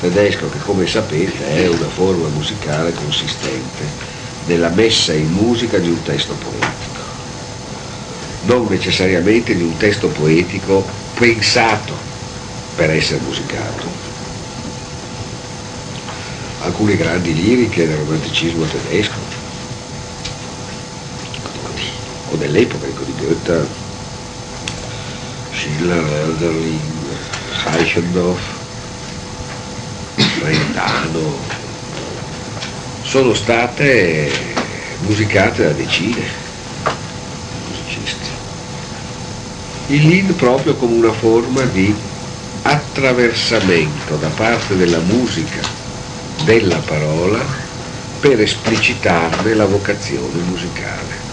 tedesco, che come sapete è una forma musicale consistente nella messa in musica di un testo poetico, non necessariamente di un testo poetico pensato per essere musicato, alcune grandi liriche del romanticismo tedesco, o dell'epoca, dico di Goethe, Schiller, Elderling, Reichendorf, Brentano, sono state musicate da decine musicisti. Il lead proprio come una forma di attraversamento da parte della musica della parola per esplicitarne la vocazione musicale.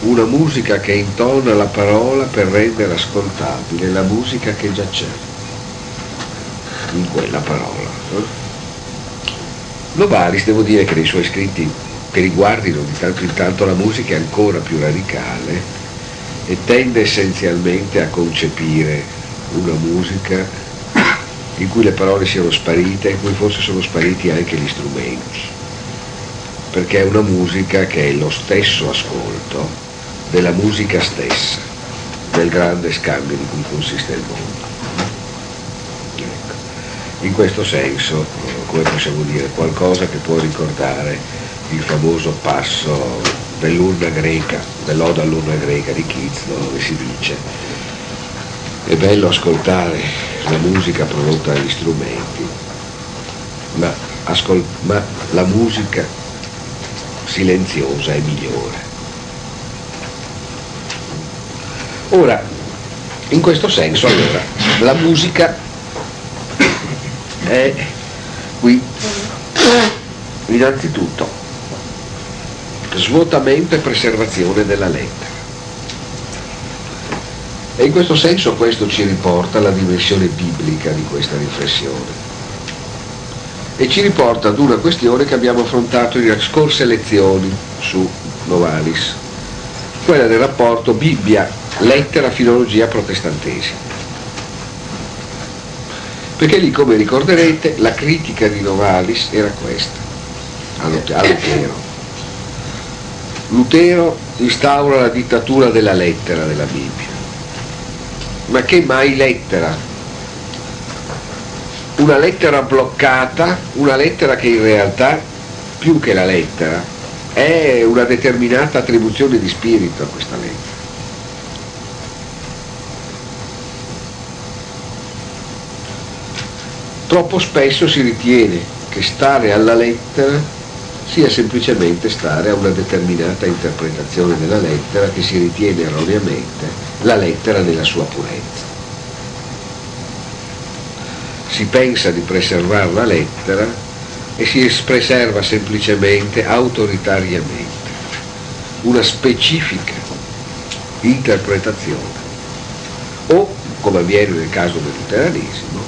Una musica che intona la parola per rendere ascoltabile la musica che già c'è in quella parola. Novalis devo dire che nei suoi scritti che riguardino di tanto in tanto la musica è ancora più radicale e tende essenzialmente a concepire una musica in cui le parole siano sparite, in cui forse sono spariti anche gli strumenti, perché è una musica che è lo stesso ascolto della musica stessa, del grande scambio di cui consiste il mondo. Ecco. In questo senso, come possiamo dire, qualcosa che può ricordare il famoso passo dell'urna greca, dell'oda all'urna greca di Keats, dove si dice è bello ascoltare la musica prodotta dagli strumenti, ma, ascol- ma la musica silenziosa è migliore. Ora, in questo senso allora, la musica è qui innanzitutto svuotamento e preservazione della lettera. E in questo senso questo ci riporta alla dimensione biblica di questa riflessione e ci riporta ad una questione che abbiamo affrontato in scorse lezioni su Novalis, quella del rapporto Bibbia, lettera, filologia, protestantesimo. Perché lì, come ricorderete, la critica di Novalis era questa, a Lutero. Lutero instaura la dittatura della lettera della Bibbia ma che mai lettera? Una lettera bloccata, una lettera che in realtà, più che la lettera, è una determinata attribuzione di spirito a questa lettera. Troppo spesso si ritiene che stare alla lettera sia semplicemente stare a una determinata interpretazione della lettera che si ritiene erroneamente la lettera nella sua purezza. si pensa di preservare la lettera e si preserva semplicemente autoritariamente una specifica interpretazione o, come avviene nel caso del luteranesimo,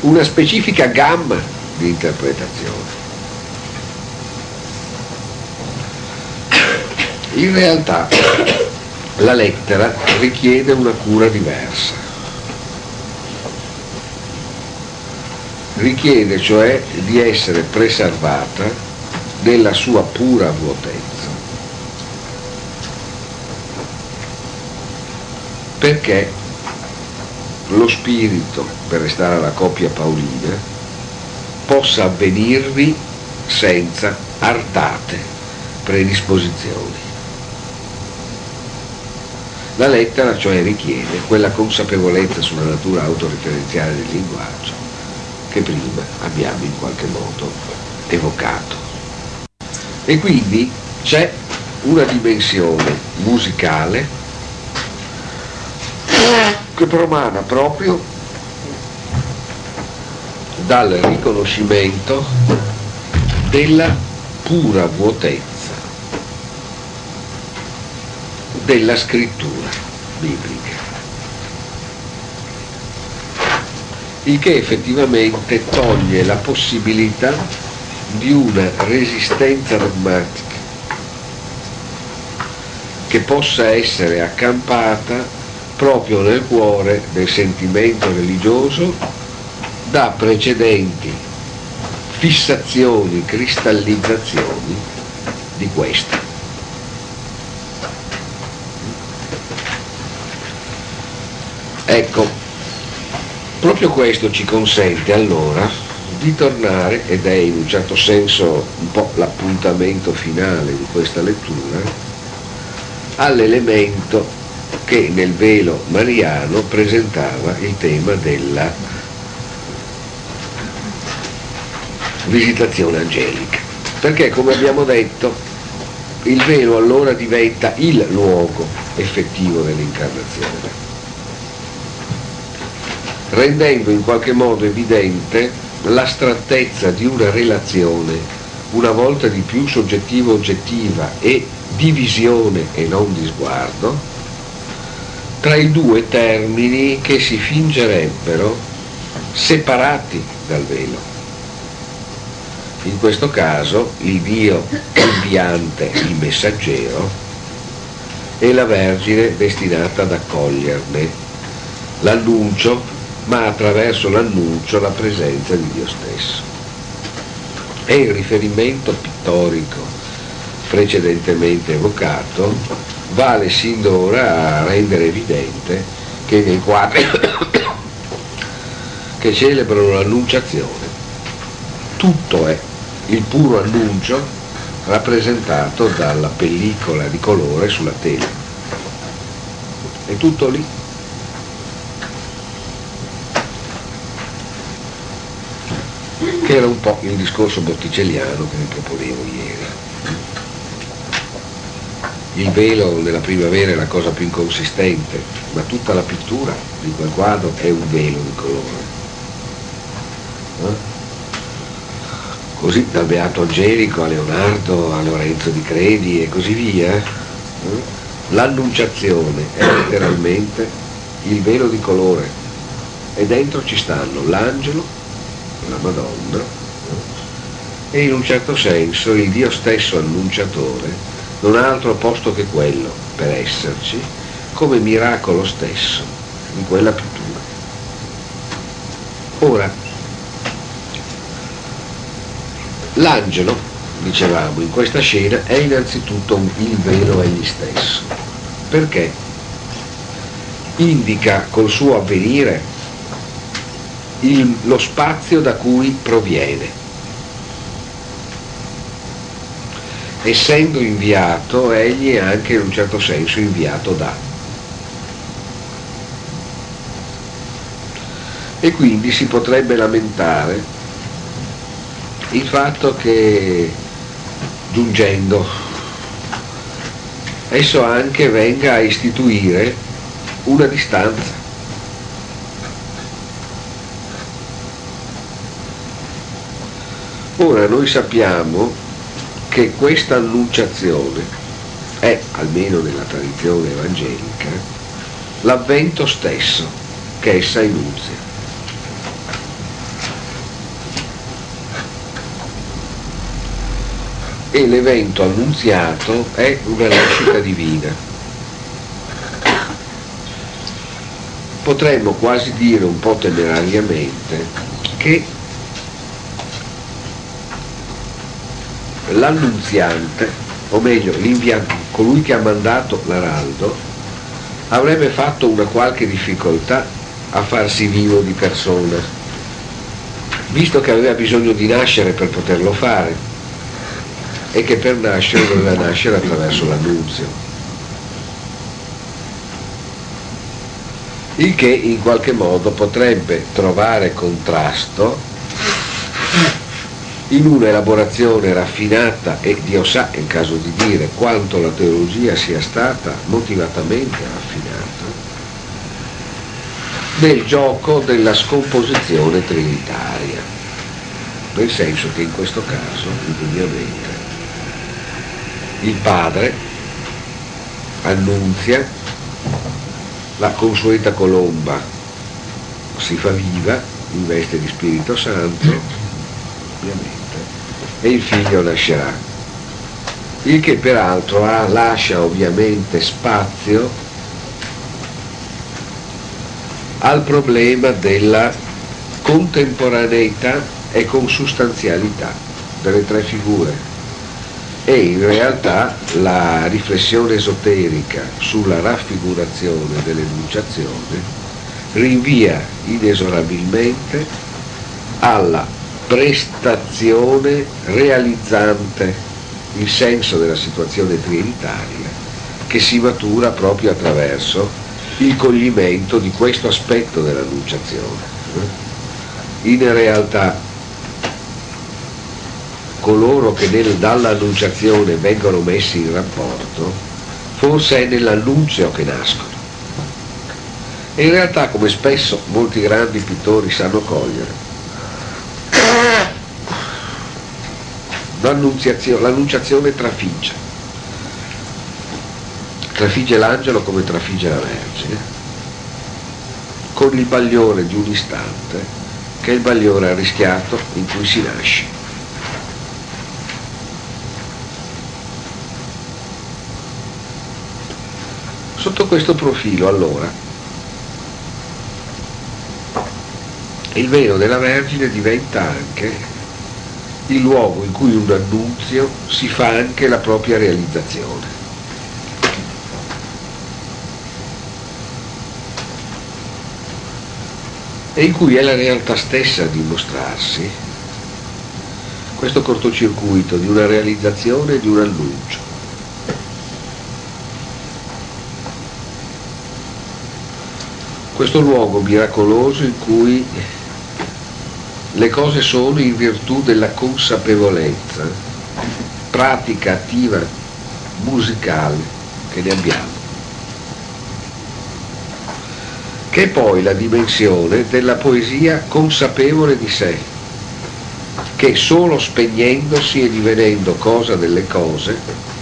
una specifica gamma di interpretazione. In realtà la lettera richiede una cura diversa. Richiede cioè di essere preservata nella sua pura vuotezza. Perché lo spirito, per restare alla coppia paolina, possa avvenirvi senza artate predisposizioni. La lettera cioè richiede quella consapevolezza sulla natura autoreferenziale del linguaggio che prima abbiamo in qualche modo evocato. E quindi c'è una dimensione musicale che promana proprio dal riconoscimento della pura vuotezza della scrittura biblica. Il che effettivamente toglie la possibilità di una resistenza dogmatica che possa essere accampata proprio nel cuore del sentimento religioso da precedenti fissazioni, cristallizzazioni di questo. Ecco, proprio questo ci consente allora di tornare, ed è in un certo senso un po' l'appuntamento finale di questa lettura, all'elemento che nel velo mariano presentava il tema della visitazione angelica. Perché come abbiamo detto, il velo allora diventa il luogo effettivo dell'incarnazione rendendo in qualche modo evidente l'astrattezza di una relazione, una volta di più soggettiva-oggettiva e di visione e non di sguardo, tra i due termini che si fingerebbero separati dal velo. In questo caso il Dio inviante, il messaggero, e la Vergine destinata ad accoglierne l'annuncio ma attraverso l'annuncio la presenza di Dio stesso. E il riferimento pittorico precedentemente evocato vale sin d'ora a rendere evidente che nei quadri (coughs) che celebrano l'annunciazione tutto è il puro annuncio rappresentato dalla pellicola di colore sulla tela. È tutto lì. Che era un po' il discorso botticelliano che vi proponevo ieri. Il velo nella primavera è la cosa più inconsistente, ma tutta la pittura di quel quadro è un velo di colore. Eh? Così dal Beato Angelico a Leonardo, a Lorenzo di Credi e così via. Eh? L'annunciazione è letteralmente il velo di colore e dentro ci stanno l'angelo la Madonna, e in un certo senso il Dio stesso annunciatore non ha altro posto che quello per esserci come miracolo stesso in quella pittura. Ora, l'angelo, dicevamo, in questa scena è innanzitutto il velo egli stesso, perché indica col suo avvenire il, lo spazio da cui proviene. Essendo inviato, egli è anche in un certo senso inviato da. E quindi si potrebbe lamentare il fatto che giungendo esso anche venga a istituire una distanza Ora noi sappiamo che questa annunciazione è, almeno nella tradizione evangelica, l'avvento stesso che essa inunzia. E l'evento annunziato è una nascita divina. Potremmo quasi dire un po' temerariamente che l'annunziante, o meglio colui che ha mandato l'araldo, avrebbe fatto una qualche difficoltà a farsi vivo di persona, visto che aveva bisogno di nascere per poterlo fare e che per nascere doveva nascere attraverso l'annunzio. Il che in qualche modo potrebbe trovare contrasto in una elaborazione raffinata e Dio sa, il caso di dire, quanto la teologia sia stata motivatamente raffinata, nel gioco della scomposizione trinitaria, nel senso che in questo caso, indubbiamente, il Padre annunzia la consueta colomba si fa viva in veste di Spirito Santo ovviamente, e il figlio nascerà. Il che peraltro ha, lascia ovviamente spazio al problema della contemporaneità e consustanzialità delle tre figure e in realtà la riflessione esoterica sulla raffigurazione dell'enunciazione rinvia inesorabilmente alla prestazione realizzante il senso della situazione trinitaria che si matura proprio attraverso il coglimento di questo aspetto dell'annunciazione. In realtà coloro che nel, dall'annunciazione vengono messi in rapporto, forse è nell'annunzio che nascono. E in realtà, come spesso molti grandi pittori sanno cogliere, l'annunciazione trafigge. Trafigge l'angelo come trafigge la Vergine, con il bagliore di un istante, che è il bagliore arrischiato in cui si nasce. Sotto questo profilo, allora, il velo della Vergine diventa anche il luogo in cui un annunzio si fa anche la propria realizzazione. E in cui è la realtà stessa a dimostrarsi questo cortocircuito di una realizzazione e di un annuncio. Questo luogo miracoloso in cui le cose sono in virtù della consapevolezza, pratica attiva musicale che ne abbiamo, che è poi la dimensione della poesia consapevole di sé, che solo spegnendosi e divenendo cosa delle cose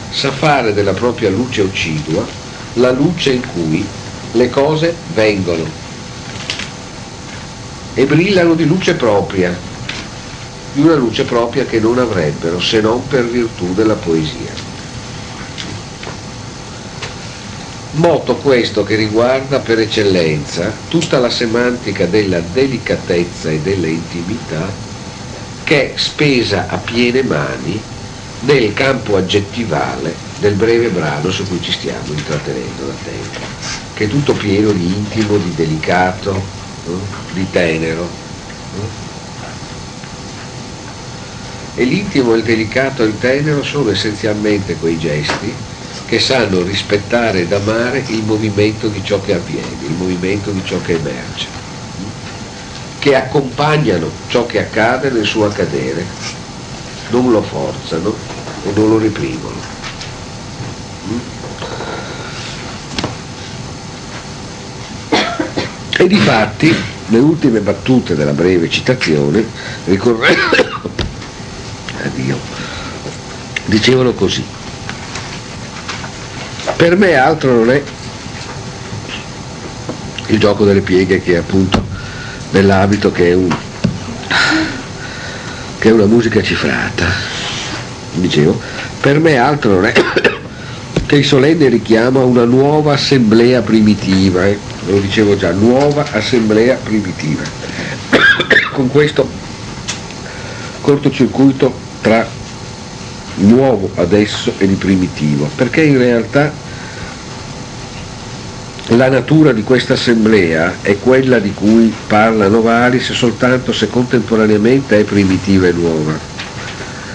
sa fare della propria luce occidua la luce in cui le cose vengono e brillano di luce propria, di una luce propria che non avrebbero se non per virtù della poesia. Moto questo che riguarda per eccellenza tutta la semantica della delicatezza e della intimità che è spesa a piene mani nel campo aggettivale del breve brano su cui ci stiamo intrattenendo da tempo, che è tutto pieno di intimo, di delicato, di tenero. E l'intimo, il delicato e il tenero sono essenzialmente quei gesti che sanno rispettare ed amare il movimento di ciò che avviene, il movimento di ciò che emerge, che accompagnano ciò che accade nel suo accadere, non lo forzano e non lo reprimono. E di fatti, le ultime battute della breve citazione ricorre... (coughs) dicevano così. Per me altro non è il gioco delle pieghe che è appunto nell'abito che è, un, che è una musica cifrata. Dicevo, per me altro non è che il solenne richiama una nuova assemblea primitiva, eh? lo dicevo già, nuova assemblea primitiva. (coughs) Con questo cortocircuito tra nuovo adesso e di primitivo, perché in realtà la natura di questa assemblea è quella di cui parla Novalis soltanto se contemporaneamente è primitiva e nuova,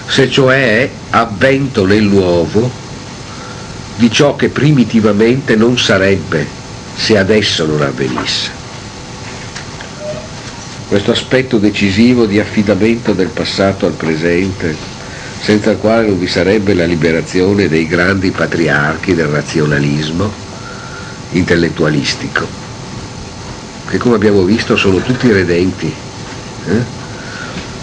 se cioè è avvento nel nuovo di ciò che primitivamente non sarebbe se adesso non avvenisse. Questo aspetto decisivo di affidamento del passato al presente, senza il quale non vi sarebbe la liberazione dei grandi patriarchi del razionalismo, intellettualistico, che come abbiamo visto sono tutti redenti eh?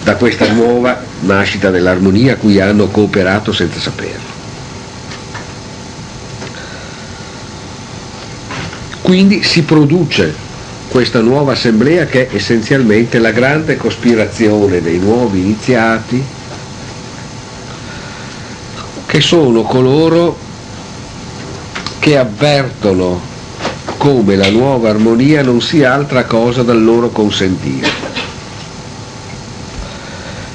da questa nuova nascita dell'armonia a cui hanno cooperato senza saperlo. Quindi si produce questa nuova assemblea che è essenzialmente la grande cospirazione dei nuovi iniziati, che sono coloro che avvertono come la nuova armonia non sia altra cosa dal loro consentire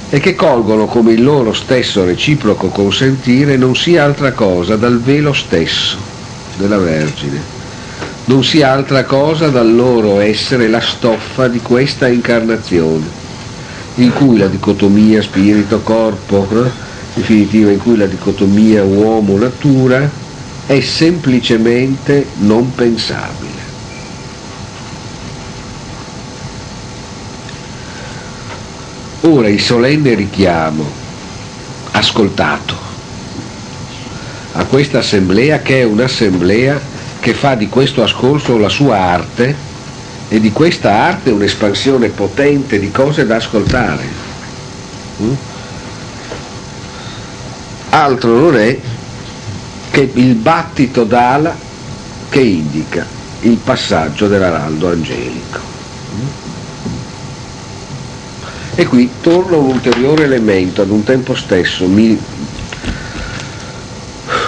e che colgono come il loro stesso reciproco consentire non sia altra cosa dal velo stesso della Vergine, non sia altra cosa dal loro essere la stoffa di questa incarnazione, in cui la dicotomia spirito-corpo, in definitiva in cui la dicotomia uomo-natura è semplicemente non pensabile. Ora il solenne richiamo ascoltato a questa assemblea che è un'assemblea che fa di questo ascolto la sua arte e di questa arte un'espansione potente di cose da ascoltare. Mm? Altro non è che il battito d'ala che indica il passaggio dell'araldo angelico. E qui torna un ulteriore elemento ad un tempo stesso mi,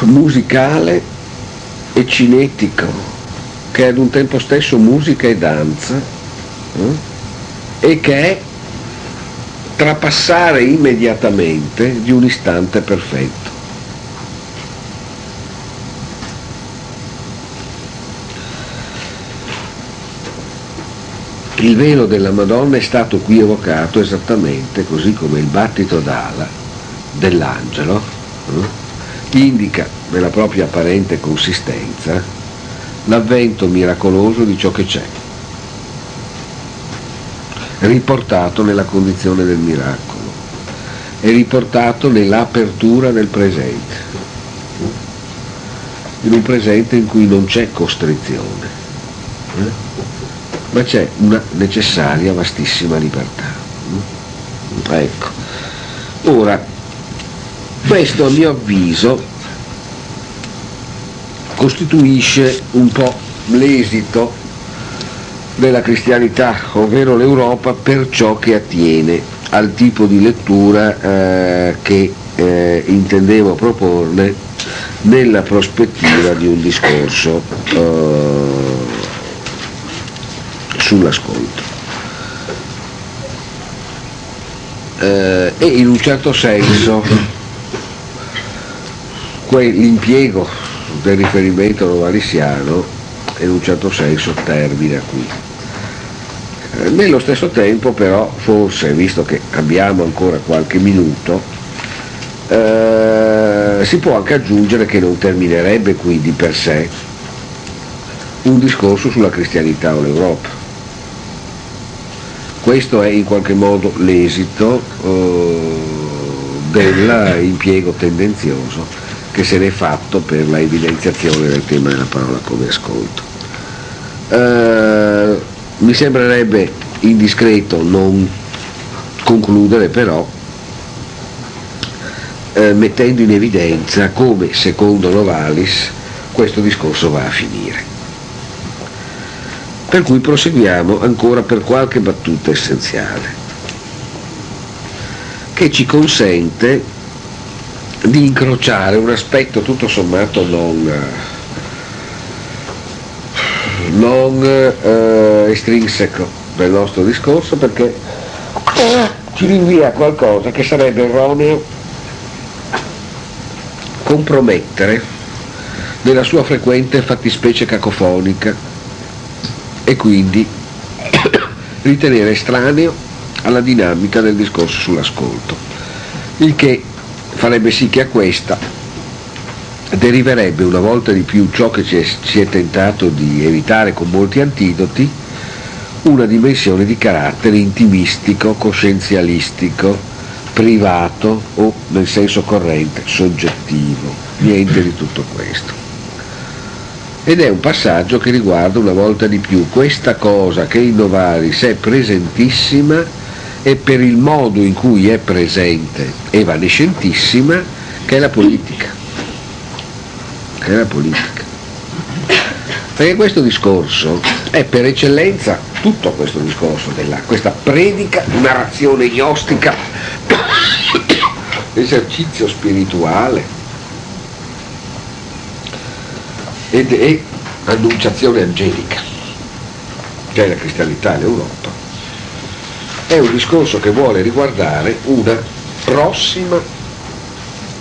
musicale e cinetico, che è ad un tempo stesso musica e danza, eh? e che è trapassare immediatamente di un istante perfetto. Il velo della Madonna è stato qui evocato esattamente così come il battito d'ala dell'angelo eh, indica nella propria apparente consistenza l'avvento miracoloso di ciò che c'è, riportato nella condizione del miracolo e riportato nell'apertura del presente, in un presente in cui non c'è costrizione. Eh? ma c'è una necessaria vastissima libertà. Ecco. Ora, questo a mio avviso costituisce un po' l'esito della cristianità, ovvero l'Europa, per ciò che attiene al tipo di lettura eh, che eh, intendevo proporne nella prospettiva di un discorso eh, sull'ascolto. Eh, e in un certo senso l'impiego del riferimento novalisiano in un certo senso termina qui. Eh, nello stesso tempo però forse, visto che abbiamo ancora qualche minuto, eh, si può anche aggiungere che non terminerebbe qui di per sé un discorso sulla cristianità o l'Europa questo è in qualche modo l'esito eh, dell'impiego tendenzioso che se n'è fatto per la evidenziazione del tema della parola come ascolto. Eh, mi sembrerebbe indiscreto non concludere però eh, mettendo in evidenza come, secondo Novalis, questo discorso va a finire. Per cui proseguiamo ancora per qualche battuta essenziale, che ci consente di incrociare un aspetto tutto sommato non, non eh, estrinseco del nostro discorso perché ci rinvia a qualcosa che sarebbe erroneo compromettere nella sua frequente fattispecie cacofonica e quindi (coughs) ritenere estraneo alla dinamica del discorso sull'ascolto, il che farebbe sì che a questa deriverebbe una volta di più ciò che si è tentato di evitare con molti antidoti, una dimensione di carattere intimistico, coscienzialistico, privato o nel senso corrente soggettivo, niente di tutto questo. Ed è un passaggio che riguarda una volta di più questa cosa che in Novalis è presentissima e per il modo in cui è presente, evanescentissima, che è la politica. Che è la politica. Perché questo discorso è per eccellenza tutto questo discorso della questa predica, narrazione gnostica, (coughs) esercizio spirituale ed è annunciazione angelica, che è la cristianità e l'Europa. È un discorso che vuole riguardare una prossima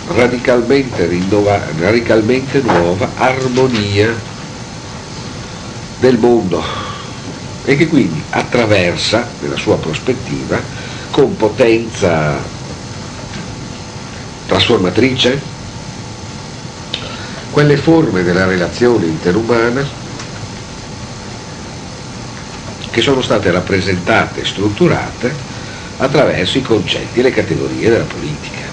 radicalmente, rinnova, radicalmente nuova armonia del mondo e che quindi attraversa nella sua prospettiva con potenza trasformatrice quelle forme della relazione interumana che sono state rappresentate e strutturate attraverso i concetti e le categorie della politica.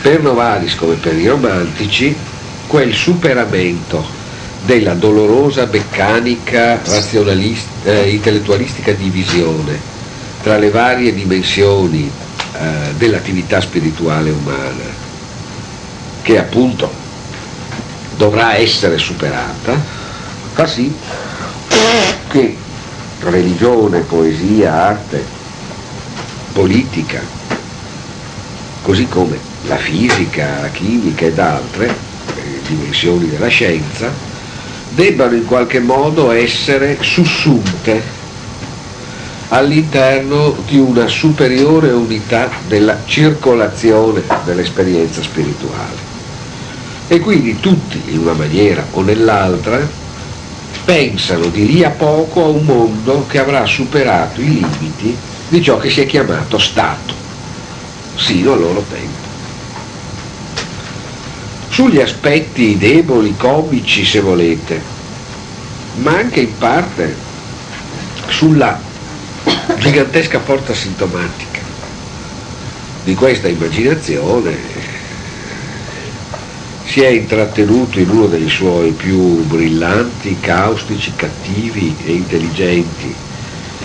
Per Novalis come per i romantici quel superamento della dolorosa meccanica eh, intellettualistica divisione tra le varie dimensioni eh, dell'attività spirituale umana, che appunto dovrà essere superata, fa sì che religione, poesia, arte, politica, così come la fisica, la chimica ed altre, dimensioni della scienza, debbano in qualche modo essere sussunte all'interno di una superiore unità della circolazione dell'esperienza spirituale. E quindi tutti, in una maniera o nell'altra, pensano di lì a poco a un mondo che avrà superato i limiti di ciò che si è chiamato Stato, sino al loro tempo. Sugli aspetti deboli, comici se volete, ma anche in parte sulla gigantesca forza sintomatica di questa immaginazione si è intrattenuto in uno dei suoi più brillanti, caustici, cattivi e intelligenti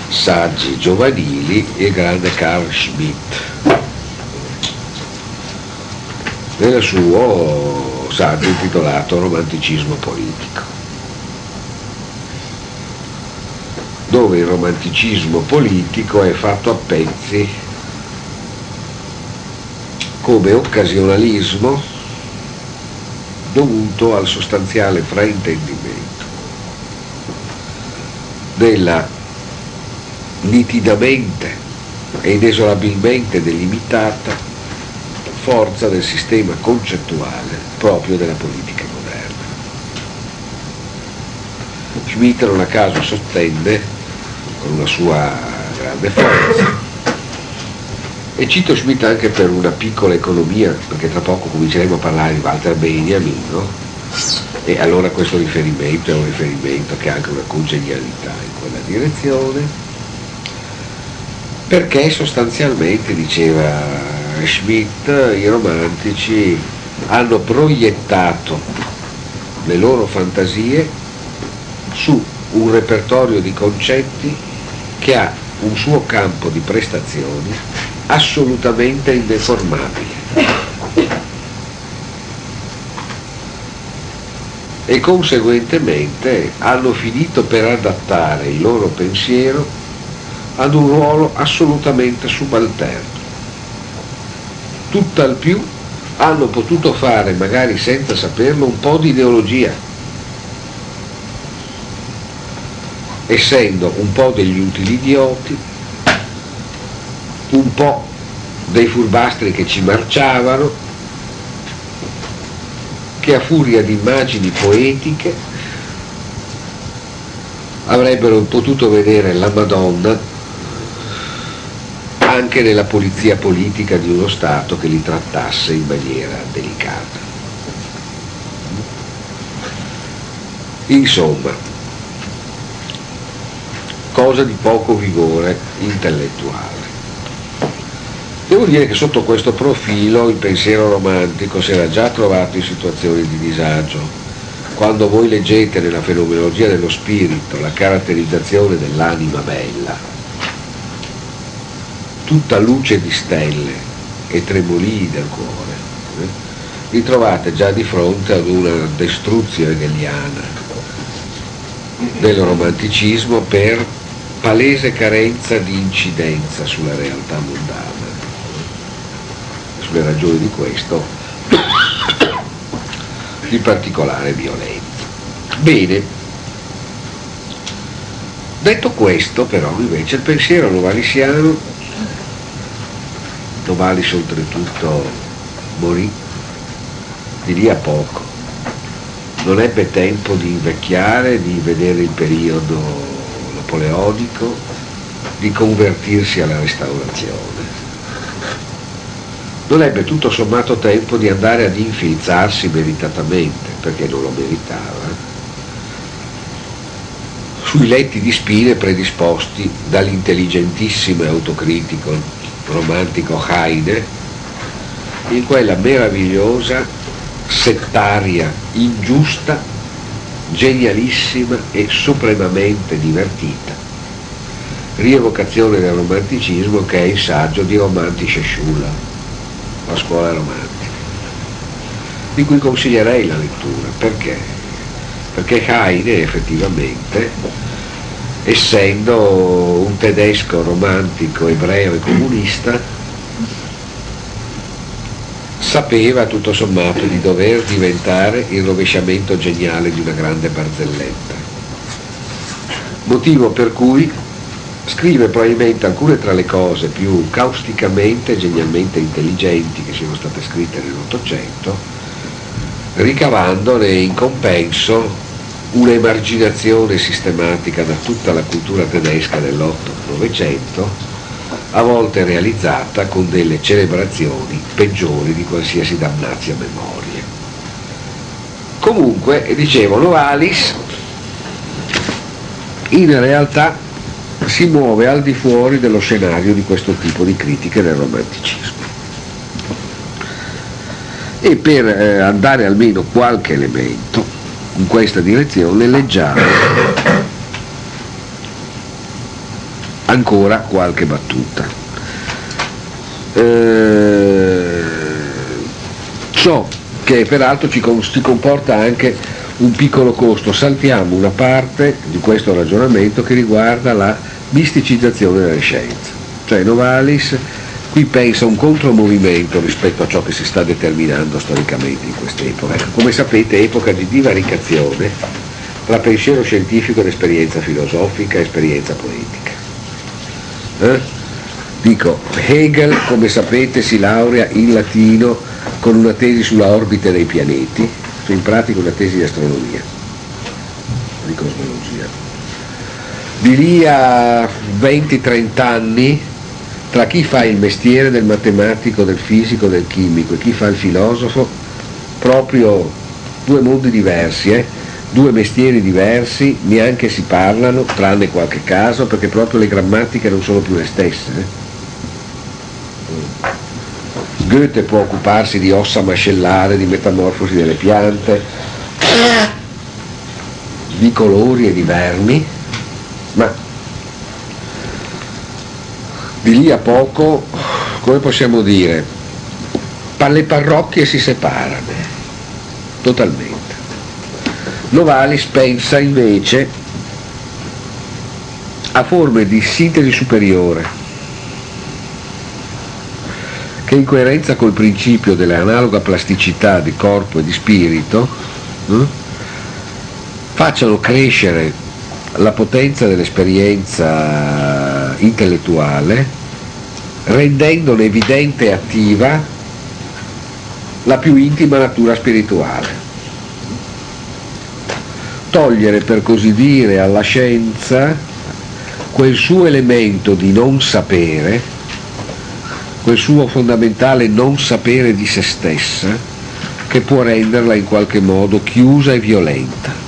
saggi giovanili, il grande Carl Schmitt. Nel suo saggio intitolato Romanticismo politico, dove il romanticismo politico è fatto a pezzi come occasionalismo dovuto al sostanziale fraintendimento della nitidamente e inesorabilmente delimitata forza del sistema concettuale proprio della politica moderna. Schmitt non a caso sottende con una sua grande forza e cito Schmitt anche per una piccola economia, perché tra poco cominceremo a parlare di Walter Benjamin, no? e allora questo riferimento è un riferimento che ha anche una congenialità in quella direzione, perché sostanzialmente diceva Schmidt, i romantici, hanno proiettato le loro fantasie su un repertorio di concetti che ha un suo campo di prestazioni assolutamente indeformabile. E conseguentemente hanno finito per adattare il loro pensiero ad un ruolo assolutamente subalterno. Tutt'al più hanno potuto fare, magari senza saperlo, un po' di ideologia, essendo un po' degli utili idioti, un po' dei furbastri che ci marciavano, che a furia di immagini poetiche avrebbero potuto vedere la Madonna anche nella polizia politica di uno Stato che li trattasse in maniera delicata. Insomma, cosa di poco vigore intellettuale. Devo dire che sotto questo profilo il pensiero romantico si era già trovato in situazioni di disagio. Quando voi leggete nella fenomenologia dello spirito la caratterizzazione dell'anima bella, tutta luce di stelle e tremolii del cuore, eh, vi trovate già di fronte ad una destruzione hegeliana del romanticismo per palese carenza di incidenza sulla realtà mondana sulle ragioni di questo (coughs) di particolare violenza. Bene, detto questo però invece il pensiero novalisiano, Novalis oltretutto morì di lì a poco, non ebbe tempo di invecchiare, di vedere il periodo napoleonico, di convertirsi alla restaurazione non ebbe tutto sommato tempo di andare ad infilzarsi meritatamente, perché non lo meritava, sui letti di spine predisposti dall'intelligentissimo e autocritico romantico Heine, in quella meravigliosa, settaria, ingiusta, genialissima e supremamente divertita rievocazione del romanticismo che è il saggio di Romantische Schuller la scuola romantica, di cui consiglierei la lettura. Perché? Perché Heine effettivamente, essendo un tedesco romantico, ebreo e comunista, sapeva tutto sommato di dover diventare il rovesciamento geniale di una grande barzelletta. Motivo per cui scrive probabilmente alcune tra le cose più causticamente e genialmente intelligenti che siano state scritte nell'Ottocento, ricavandone in compenso un'emarginazione sistematica da tutta la cultura tedesca dell'Otto-Novecento, a volte realizzata con delle celebrazioni peggiori di qualsiasi damnazia memoria. Comunque, dicevo, Novalis in realtà si muove al di fuori dello scenario di questo tipo di critiche del romanticismo. E per eh, andare almeno qualche elemento in questa direzione leggiamo ancora qualche battuta. Eh, ciò che peraltro ci, ci comporta anche un piccolo costo. Saltiamo una parte di questo ragionamento che riguarda la misticizzazione delle scienze. Cioè Novalis qui pensa un contromovimento rispetto a ciò che si sta determinando storicamente in quest'epoca. Ecco, come sapete, epoca di divaricazione tra pensiero scientifico ed esperienza filosofica e esperienza poetica. Eh? Dico, Hegel, come sapete, si laurea in latino con una tesi sulla orbita dei pianeti, in pratica una tesi di astronomia, di cosmologia. Di lì a 20-30 anni, tra chi fa il mestiere del matematico, del fisico, del chimico e chi fa il filosofo, proprio due mondi diversi, eh? due mestieri diversi, neanche si parlano, tranne qualche caso, perché proprio le grammatiche non sono più le stesse. Eh? Goethe può occuparsi di ossa mascellare, di metamorfosi delle piante, di colori e di vermi, ma di lì a poco, come possiamo dire, le parrocchie si separano totalmente. Novalis pensa invece a forme di sintesi superiore che in coerenza col principio dell'analoga plasticità di corpo e di spirito eh, facciano crescere la potenza dell'esperienza intellettuale rendendone evidente e attiva la più intima natura spirituale. Togliere per così dire alla scienza quel suo elemento di non sapere quel suo fondamentale non sapere di se stessa che può renderla in qualche modo chiusa e violenta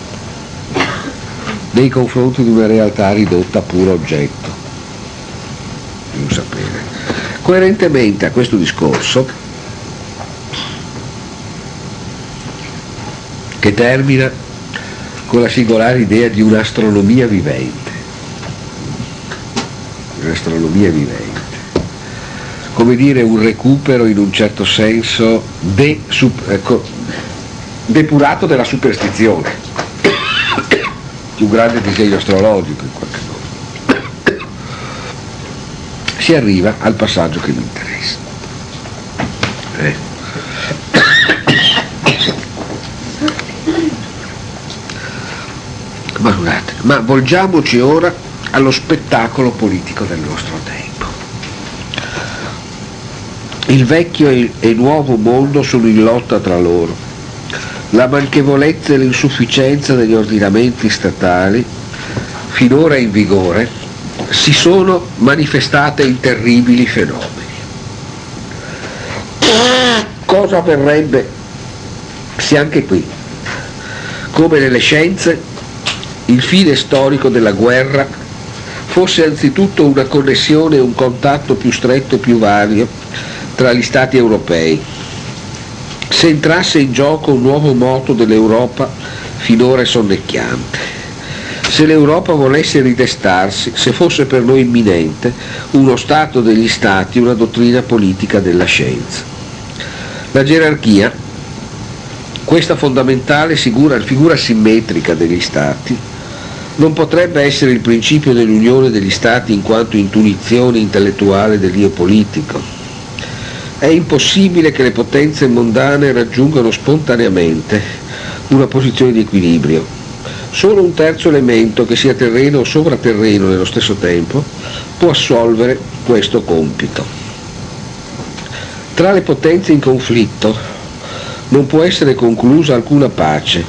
nei confronti di una realtà ridotta a puro oggetto. Di un sapere. Coerentemente a questo discorso, che termina con la singolare idea di un'astronomia vivente, un'astronomia vivente. Come dire, un recupero in un certo senso de, sup, ecco, depurato della superstizione, di un grande disegno astrologico in qualche modo. Si arriva al passaggio che mi interessa. Eh. Ma scusate, ma volgiamoci ora allo spettacolo politico del nostro tempo. Il vecchio e il nuovo mondo sono in lotta tra loro. La manchevolezza e l'insufficienza degli ordinamenti statali, finora in vigore, si sono manifestate in terribili fenomeni. Cosa avverrebbe se anche qui, come nelle scienze, il fine storico della guerra fosse anzitutto una connessione e un contatto più stretto e più vario tra gli Stati europei. Se entrasse in gioco un nuovo moto dell'Europa finora sonnecchiante. Se l'Europa volesse ridestarsi, se fosse per noi imminente, uno Stato degli Stati, una dottrina politica della scienza. La gerarchia, questa fondamentale figura, figura simmetrica degli Stati, non potrebbe essere il principio dell'unione degli Stati in quanto intuizione intellettuale dell'io politico, è impossibile che le potenze mondane raggiungano spontaneamente una posizione di equilibrio. Solo un terzo elemento, che sia terreno o sovraterreno nello stesso tempo, può assolvere questo compito. Tra le potenze in conflitto non può essere conclusa alcuna pace,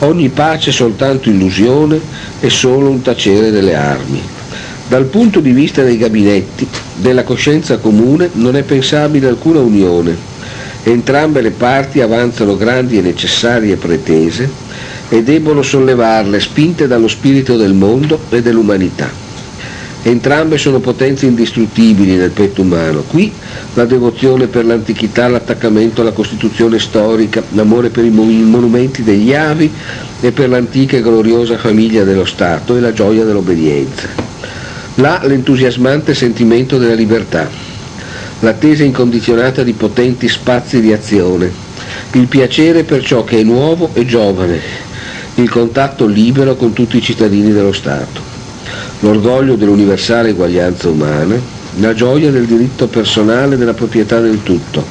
ogni pace è soltanto illusione e solo un tacere delle armi. Dal punto di vista dei gabinetti, della coscienza comune, non è pensabile alcuna unione. Entrambe le parti avanzano grandi e necessarie pretese e debbono sollevarle spinte dallo spirito del mondo e dell'umanità. Entrambe sono potenze indistruttibili nel petto umano. Qui la devozione per l'antichità, l'attaccamento alla Costituzione storica, l'amore per i monumenti degli avi e per l'antica e gloriosa famiglia dello Stato e la gioia dell'obbedienza. Là l'entusiasmante sentimento della libertà, l'attesa incondizionata di potenti spazi di azione, il piacere per ciò che è nuovo e giovane, il contatto libero con tutti i cittadini dello Stato, l'orgoglio dell'universale eguaglianza umana, la gioia del diritto personale della proprietà del tutto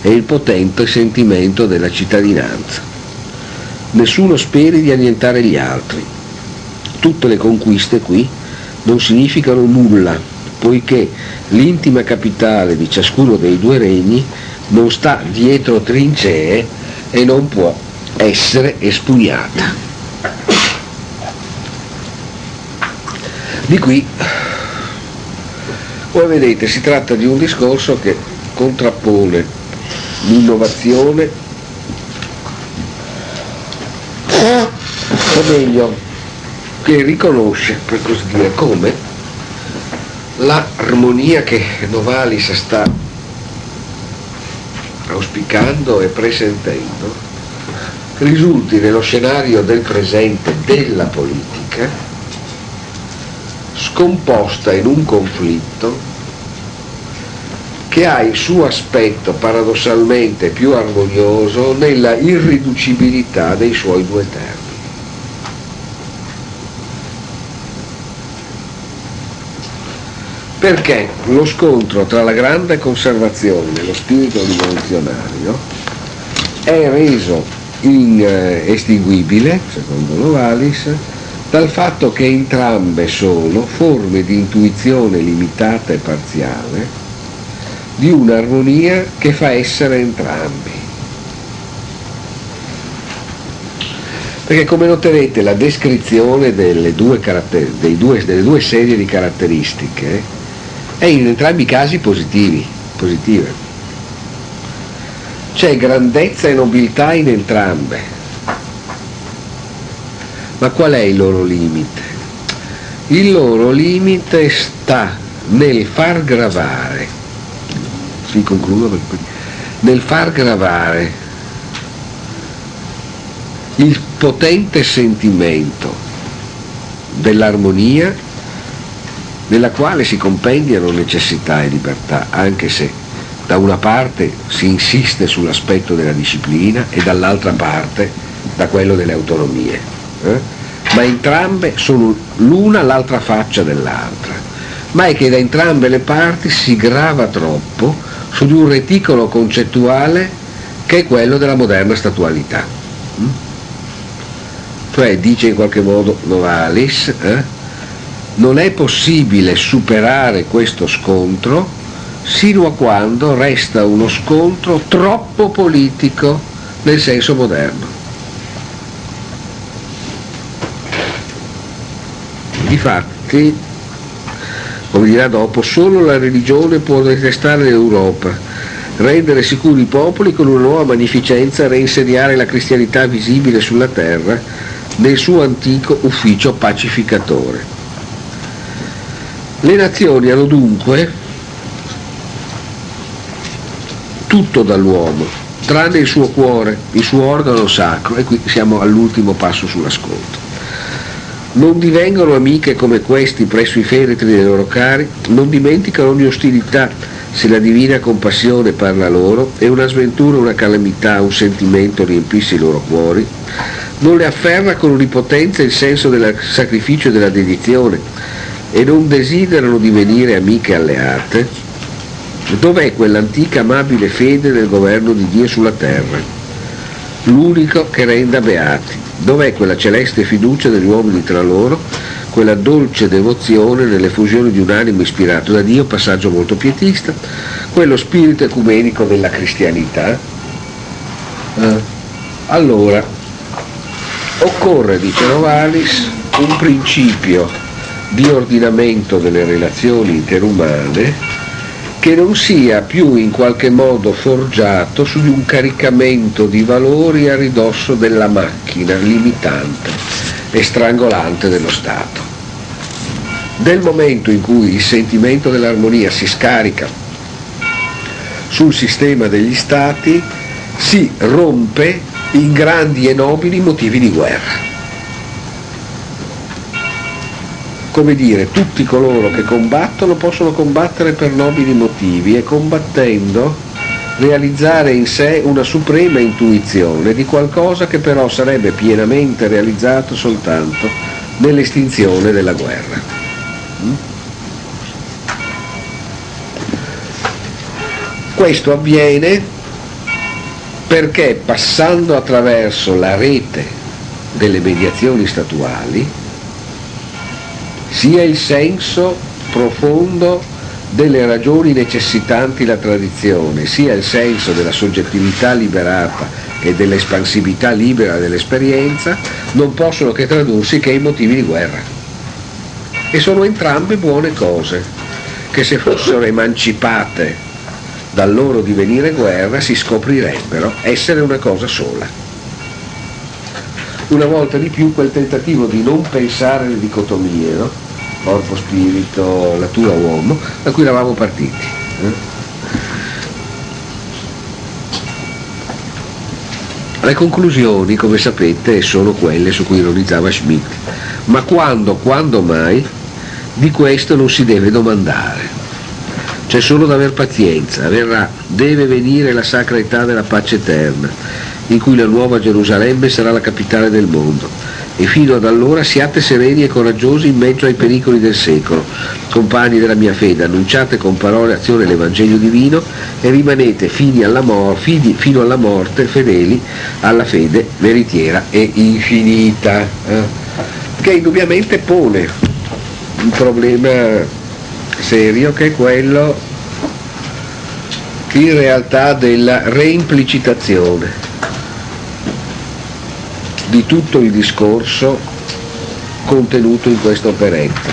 e il potente sentimento della cittadinanza. Nessuno speri di annientare gli altri. Tutte le conquiste qui non significano nulla, poiché l'intima capitale di ciascuno dei due regni non sta dietro trincee e non può essere espugnata. Di qui, voi vedete, si tratta di un discorso che contrappone l'innovazione, o meglio, che riconosce, per così dire, come l'armonia che Novalis sta auspicando e presentendo risulti nello scenario del presente della politica scomposta in un conflitto che ha il suo aspetto paradossalmente più armonioso nella irriducibilità dei suoi due termini. Perché lo scontro tra la grande conservazione e lo spirito rivoluzionario è reso inestinguibile, secondo Novalis, dal fatto che entrambe sono forme di intuizione limitata e parziale di un'armonia che fa essere entrambi. Perché come noterete la descrizione delle due, due, delle due serie di caratteristiche è in entrambi i casi positivi, positive. C'è grandezza e nobiltà in entrambe. Ma qual è il loro limite? Il loro limite sta nel far gravare si concludo nel far gravare il potente sentimento dell'armonia nella quale si compendiano necessità e libertà, anche se da una parte si insiste sull'aspetto della disciplina e dall'altra parte da quello delle autonomie. Eh? Ma entrambe sono l'una l'altra faccia dell'altra, ma è che da entrambe le parti si grava troppo su di un reticolo concettuale che è quello della moderna statualità. Mm? Cioè, dice in qualche modo Novalis, eh, non è possibile superare questo scontro sino a quando resta uno scontro troppo politico nel senso moderno. Difatti, come dirà dopo, solo la religione può restare l'Europa, rendere sicuri i popoli con una nuova magnificenza reinsediare la cristianità visibile sulla terra nel suo antico ufficio pacificatore. Le nazioni hanno dunque tutto dall'uomo, tranne il suo cuore, il suo organo sacro, e qui siamo all'ultimo passo sull'ascolto. Non divengono amiche come questi presso i feretri dei loro cari, non dimenticano ogni ostilità se la divina compassione parla loro e una sventura, una calamità, un sentimento riempisse i loro cuori, non le afferra con onnipotenza il senso del sacrificio e della dedizione e non desiderano divenire amiche alleate? Dov'è quell'antica amabile fede nel governo di Dio sulla terra? L'unico che renda beati Dov'è quella celeste fiducia degli uomini tra loro, quella dolce devozione nelle fusioni di un animo ispirato da Dio, passaggio molto pietista, quello spirito ecumenico della cristianità? Eh, allora, occorre, dice Novalis, un principio di ordinamento delle relazioni interumane che non sia più in qualche modo forgiato su di un caricamento di valori a ridosso della macchina limitante e strangolante dello Stato. Nel momento in cui il sentimento dell'armonia si scarica sul sistema degli Stati, si rompe in grandi e nobili motivi di guerra. Come dire, tutti coloro che combattono possono combattere per nobili motivi e combattendo realizzare in sé una suprema intuizione di qualcosa che però sarebbe pienamente realizzato soltanto nell'estinzione della guerra. Mm? Questo avviene perché passando attraverso la rete delle mediazioni statuali sia il senso profondo delle ragioni necessitanti la tradizione, sia il senso della soggettività liberata e dell'espansività libera dell'esperienza, non possono che tradursi che in motivi di guerra. E sono entrambe buone cose, che se fossero emancipate dal loro divenire guerra si scoprirebbero essere una cosa sola. Una volta di più quel tentativo di non pensare alle dicotomie, no? Corpo, spirito, natura, uomo, da cui eravamo partiti. Eh? Le conclusioni, come sapete, sono quelle su cui ironizzava Schmidt, ma quando, quando mai, di questo non si deve domandare. c'è solo da aver pazienza, verrà, deve venire la sacra età della pace eterna, in cui la nuova Gerusalemme sarà la capitale del mondo. E fino ad allora siate sereni e coraggiosi in mezzo ai pericoli del secolo. Compagni della mia fede, annunciate con parole e azione l'Evangelio divino e rimanete alla mor- fidi, fino alla morte fedeli alla fede veritiera e infinita. Eh? Che indubbiamente pone un problema serio che è quello in realtà della reimplicitazione di tutto il discorso contenuto in questo operetto,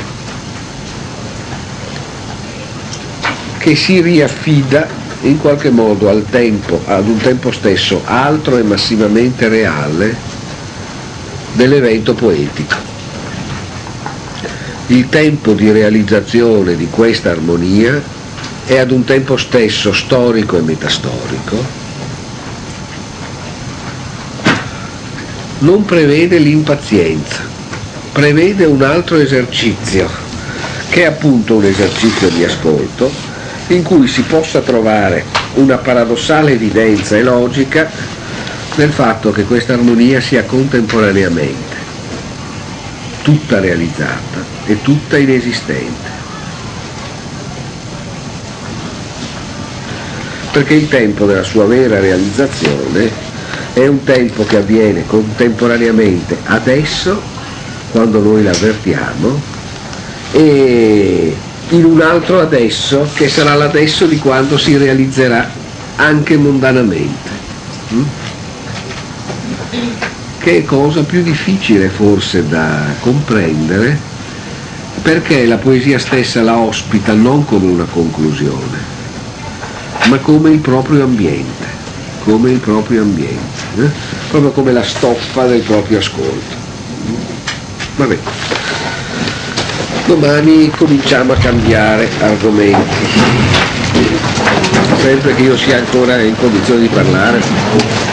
che si riaffida in qualche modo al tempo, ad un tempo stesso altro e massivamente reale dell'evento poetico. Il tempo di realizzazione di questa armonia è ad un tempo stesso storico e metastorico, non prevede l'impazienza, prevede un altro esercizio, che è appunto un esercizio di ascolto, in cui si possa trovare una paradossale evidenza e logica nel fatto che questa armonia sia contemporaneamente tutta realizzata e tutta inesistente. Perché il tempo della sua vera realizzazione è un tempo che avviene contemporaneamente adesso, quando noi l'avvertiamo, e in un altro adesso che sarà l'adesso di quando si realizzerà anche mondanamente. Mm? Che è cosa più difficile forse da comprendere perché la poesia stessa la ospita non come una conclusione, ma come il proprio ambiente come il proprio ambiente, eh? proprio come la stoffa del proprio ascolto. Vabbè. Domani cominciamo a cambiare argomenti, sempre che io sia ancora in condizione di parlare.